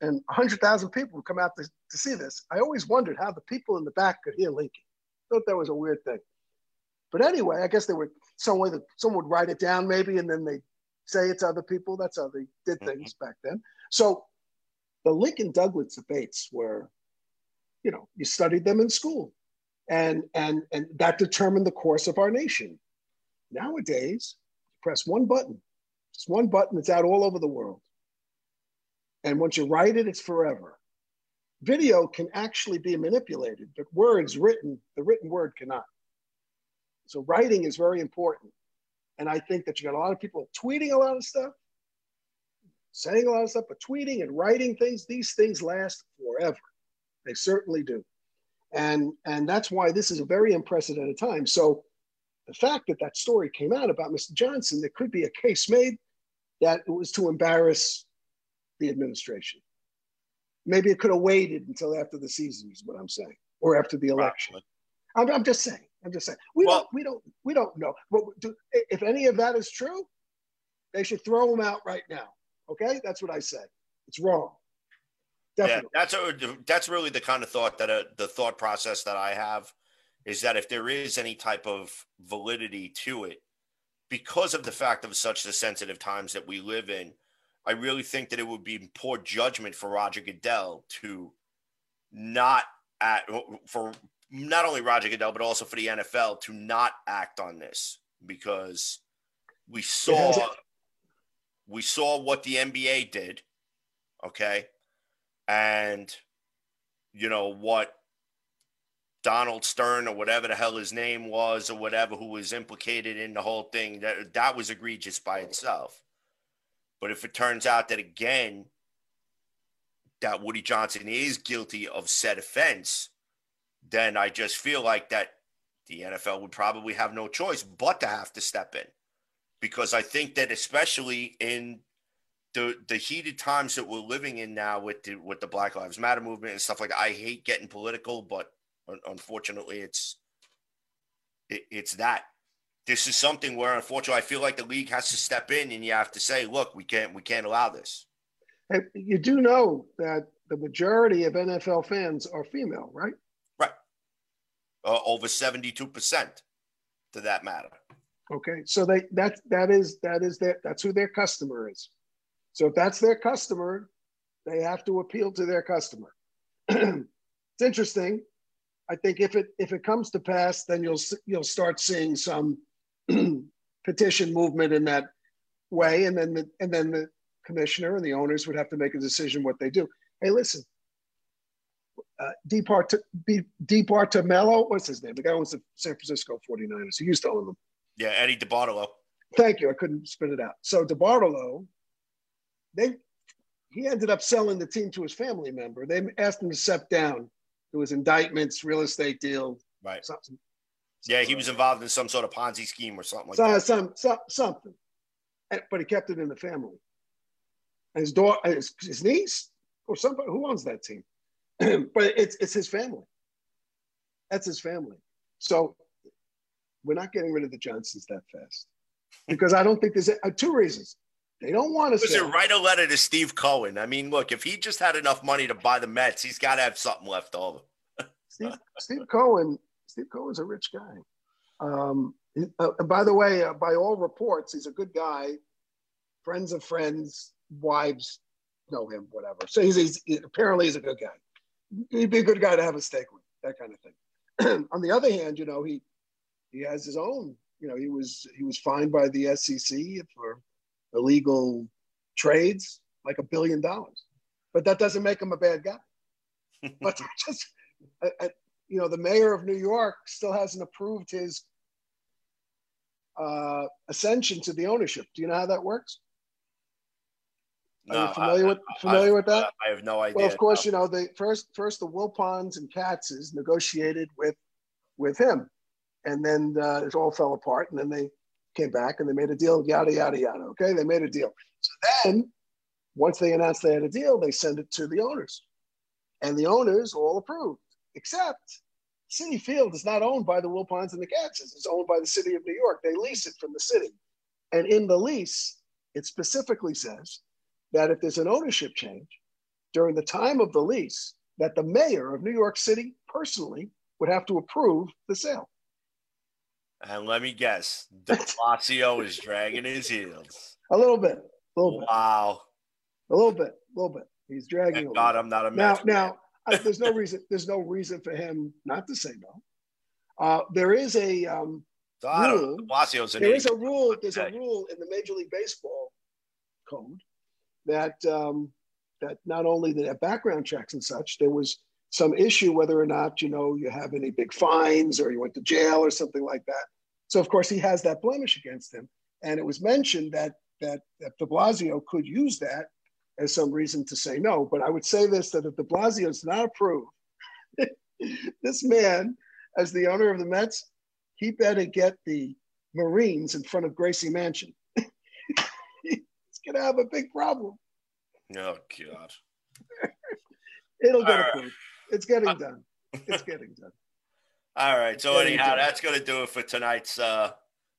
And 100,000 people would come out to, to see this. I always wondered how the people in the back could hear Lincoln. I thought that was a weird thing. But anyway, I guess they would some way that someone would write it down maybe, and then they say it to other people. That's how they did mm-hmm. things back then. So the Lincoln Douglas debates were, you know, you studied them in school, and and and that determined the course of our nation. Nowadays, you press one button, just one button, it's out all over the world. And once you write it, it's forever. Video can actually be manipulated, but words written, the written word cannot. So writing is very important. And I think that you got a lot of people tweeting a lot of stuff, saying a lot of stuff, but tweeting and writing things, these things last forever. They certainly do. And, and that's why this is a very unprecedented time. So the fact that that story came out about Mr. Johnson, there could be a case made that it was to embarrass the administration. Maybe it could have waited until after the season, is what I'm saying, or after the election. I'm, I'm just saying. I'm just saying. We Well- don't. We don't. We don't know. But do, if any of that is true, they should throw him out right now. Okay, that's what I said. It's wrong. Yeah, that's a, that's really the kind of thought that uh the thought process that I have is that if there is any type of validity to it, because of the fact of such the sensitive times that we live in, I really think that it would be poor judgment for Roger Goodell to not at for not only Roger Goodell but also for the NFL to not act on this because we saw we saw what the NBA did, okay, and you know what Donald Stern or whatever the hell his name was or whatever who was implicated in the whole thing that that was egregious by itself. But if it turns out that again that Woody Johnson is guilty of said offense, then I just feel like that the NFL would probably have no choice but to have to step in. Because I think that especially in the the heated times that we're living in now with the with the Black Lives Matter movement and stuff like that, I hate getting political, but unfortunately it's it, it's that this is something where unfortunately I feel like the league has to step in and you have to say, look, we can't we can't allow this. You do know that the majority of NFL fans are female, right? Right. Uh, over 72% to that matter. Okay, so they that that is that is their that's who their customer is. So if that's their customer, they have to appeal to their customer. it's interesting. I think if it if it comes to pass, then you'll you'll start seeing some petition movement in that way, and then the and then the commissioner and the owners would have to make a decision what they do. Hey, listen, uh, Depart DeBartolomeo, what's his name? The guy owns the San Francisco 49ers. He used to own them. Yeah, Eddie DeBartolo. Thank you. I couldn't spit it out. So DeBartolo, they he ended up selling the team to his family member. They asked him to step down. There was indictments, real estate deal, Right. something. Yeah, he was involved in some sort of Ponzi scheme or something like some, that. some, some, something. But he kept it in the family. And his daughter, his, his niece, or somebody who owns that team. but it's it's his family. That's his family. So we're not getting rid of the Johnsons that fast because I don't think there's uh, two reasons. They don't want to Was it write a letter to Steve Cohen? I mean, look, if he just had enough money to buy the Mets, he's got to have something left over. Steve, Steve Cohen. Steve Cohen's a rich guy. Um, uh, by the way, uh, by all reports, he's a good guy. Friends of friends, wives know him, whatever. So he's, he's apparently he's a good guy. He'd be a good guy to have a steak with, that kind of thing. On the other hand, you know, he he has his own. You know, he was he was fined by the SEC for illegal trades, like a billion dollars. But that doesn't make him a bad guy. but just I, I, you know, the mayor of New York still hasn't approved his uh, ascension to the ownership. Do you know how that works? Are you familiar I- with familiar I- with that? I have no idea. Well, of course, you know, the first first the Wilpons and Katzes negotiated with with him, and then uh, it all fell apart, and then they came back and they made a deal, yada yada yada. Okay, they made a deal. So then, once they announced they had a deal, they sent it to the owners, and the owners all approved, except Citi Field is not owned by the Wilpons and the Katzes. It's owned by the city of New York. They lease it from the city, and in the lease, it specifically says that if there's an ownership change during the time of the lease, that the mayor of New York City personally would have to approve the sale. And let me guess, De Blasio is dragging his heels. A little bit, a little bit, Wow. a little bit, a little bit. He's dragging. Thank God. I'm not a now, now I, there's no reason. There's no reason for him not to say no. Uh, there is a um, So rule. De Blasio's there is a rule. There's a rule in the Major League Baseball code that um, that not only have background checks and such, there was some issue whether or not you know you have any big fines or you went to jail or something like that. So of course he has that blemish against him, and it was mentioned that that that De Blasio could use that as some reason to say no. But I would say this: that if De Blasio is not approved, this man, as the owner of the Mets, he better get the Marines in front of Gracie Mansion. He's gonna have a big problem. Oh God. It'll get All right. It's getting done. It's getting done. All right. So anyhow, go. that's gonna do it for tonight's uh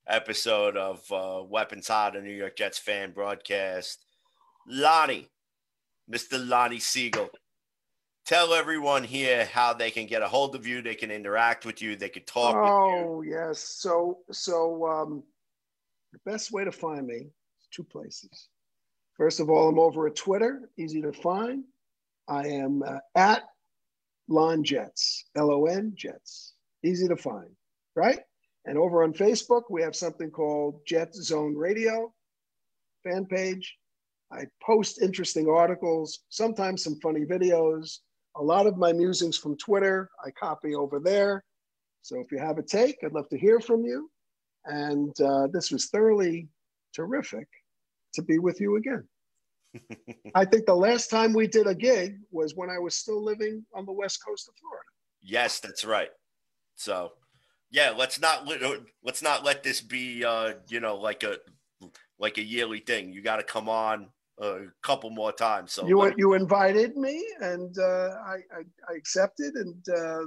episode of uh Weapons Hot, a New York Jets fan broadcast. Lonnie, Mr. Lonnie Siegel. Tell everyone here how they can get a hold of you, they can interact with you, they can talk with you. Oh yes. So so um, the best way to find me is two places. First of all, I'm over at Twitter, easy to find. I am uh, at Lon Jets, L O N Jets, easy to find, right? And over on Facebook, we have something called Jet Zone Radio fan page. I post interesting articles, sometimes some funny videos. A lot of my musings from Twitter, I copy over there. So if you have a take, I'd love to hear from you. And uh, this was thoroughly terrific to be with you again. I think the last time we did a gig was when I was still living on the west coast of Florida. Yes, that's right. So, yeah, let's not let let's not let this be uh, you know like a like a yearly thing. You got to come on a couple more times. So you you invited me, and uh, I, I I accepted, and uh,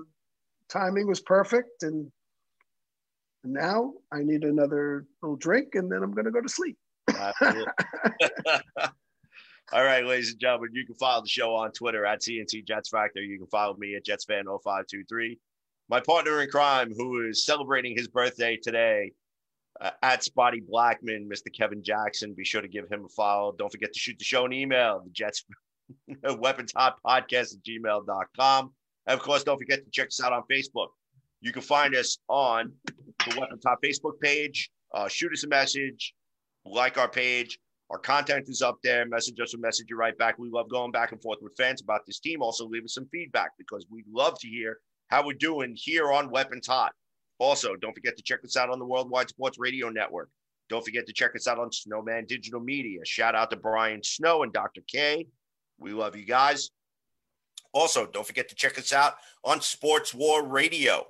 timing was perfect. And now I need another little drink, and then I'm going to go to sleep. All right, ladies and gentlemen, you can follow the show on Twitter at CNC Jets Factor. You can follow me at JetsFan0523. My partner in crime, who is celebrating his birthday today, uh, at Spotty Blackman, Mr. Kevin Jackson. Be sure to give him a follow. Don't forget to shoot the show an email, the Jets Weapons Hot Podcast at gmail.com. And of course, don't forget to check us out on Facebook. You can find us on the Weapons Hot Facebook page. Uh, shoot us a message, like our page. Our content is up there. Message us or message you right back. We love going back and forth with fans about this team. Also, leave us some feedback because we love to hear how we're doing here on Weapons Hot. Also, don't forget to check us out on the Worldwide Sports Radio Network. Don't forget to check us out on Snowman Digital Media. Shout out to Brian Snow and Dr. K. We love you guys. Also, don't forget to check us out on Sports War Radio.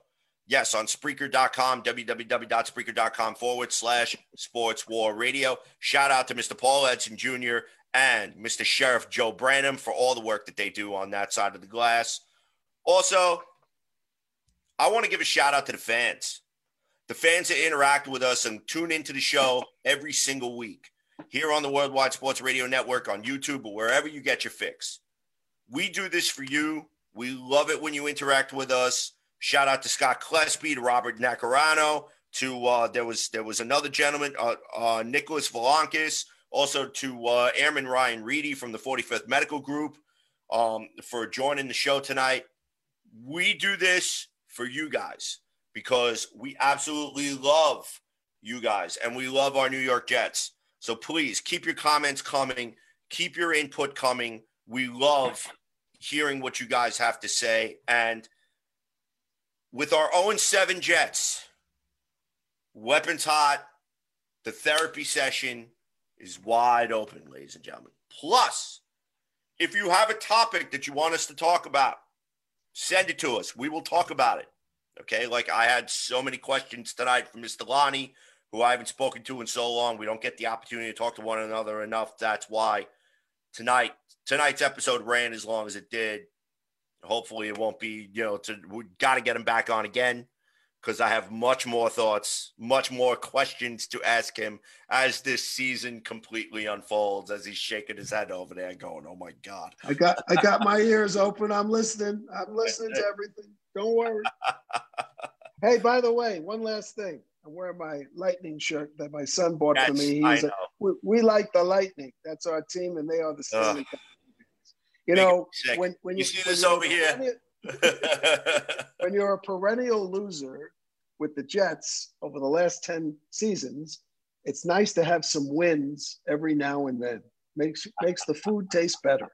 Yes, on Spreaker.com, www.spreaker.com forward slash Sports War Radio. Shout out to Mr. Paul Edson Jr. and Mr. Sheriff Joe Branham for all the work that they do on that side of the glass. Also, I want to give a shout out to the fans. The fans that interact with us and tune into the show every single week here on the Worldwide Sports Radio Network, on YouTube, or wherever you get your fix. We do this for you. We love it when you interact with us. Shout out to Scott Klesby, to Robert Nacarano, to uh, there was there was another gentleman, uh, uh, Nicholas Valankis, also to uh, Airman Ryan Reedy from the 45th Medical Group um, for joining the show tonight. We do this for you guys because we absolutely love you guys and we love our New York Jets. So please keep your comments coming, keep your input coming. We love hearing what you guys have to say and with our own seven Jets, weapons hot, the therapy session is wide open, ladies and gentlemen. Plus, if you have a topic that you want us to talk about, send it to us. We will talk about it. Okay. Like I had so many questions tonight from Mr. Lonnie, who I haven't spoken to in so long. We don't get the opportunity to talk to one another enough. That's why tonight, tonight's episode ran as long as it did. Hopefully, it won't be, you know, to, we got to get him back on again because I have much more thoughts, much more questions to ask him as this season completely unfolds. As he's shaking his head over there, going, "Oh my God!" I got I got my ears open. I'm listening. I'm listening to everything. Don't worry. hey, by the way, one last thing. I'm wearing my Lightning shirt that my son bought Yes, for me. I He's a, we, we like the Lightning. That's our team, and they are the Stanley Cup. You know, when when You you, see when this over here? when you're a perennial loser with the Jets over the last 10 seasons, it's nice to have some wins every now and then. Makes makes the food taste better.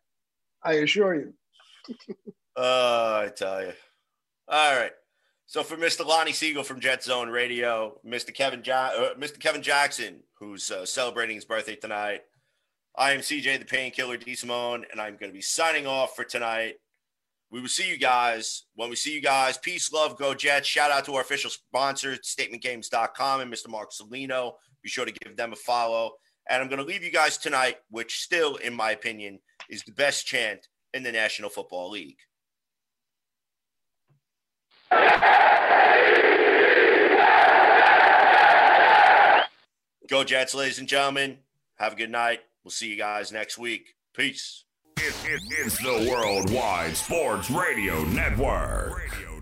I assure you. Oh, I tell you. All right. So for Mr. Lonnie Siegel from Jet Zone Radio, Mr. Kevin ja- uh, Mr. Kevin Jackson, who's uh, celebrating his birthday tonight, I am CJ the Painkiller D Simone, and I'm going to be signing off for tonight. We will see you guys when we see you guys. Peace, love, go Jets. Shout out to our official sponsor, statementgames.com, and Mr. Mark Salino. Be sure to give them a follow. And I'm going to leave you guys tonight, which still, in my opinion, is the best chant in the National Football League. Go Jets, ladies and gentlemen. Have a good night. We'll see you guys next week. Peace. It, it, it's the Worldwide Sports Radio Network. Radio.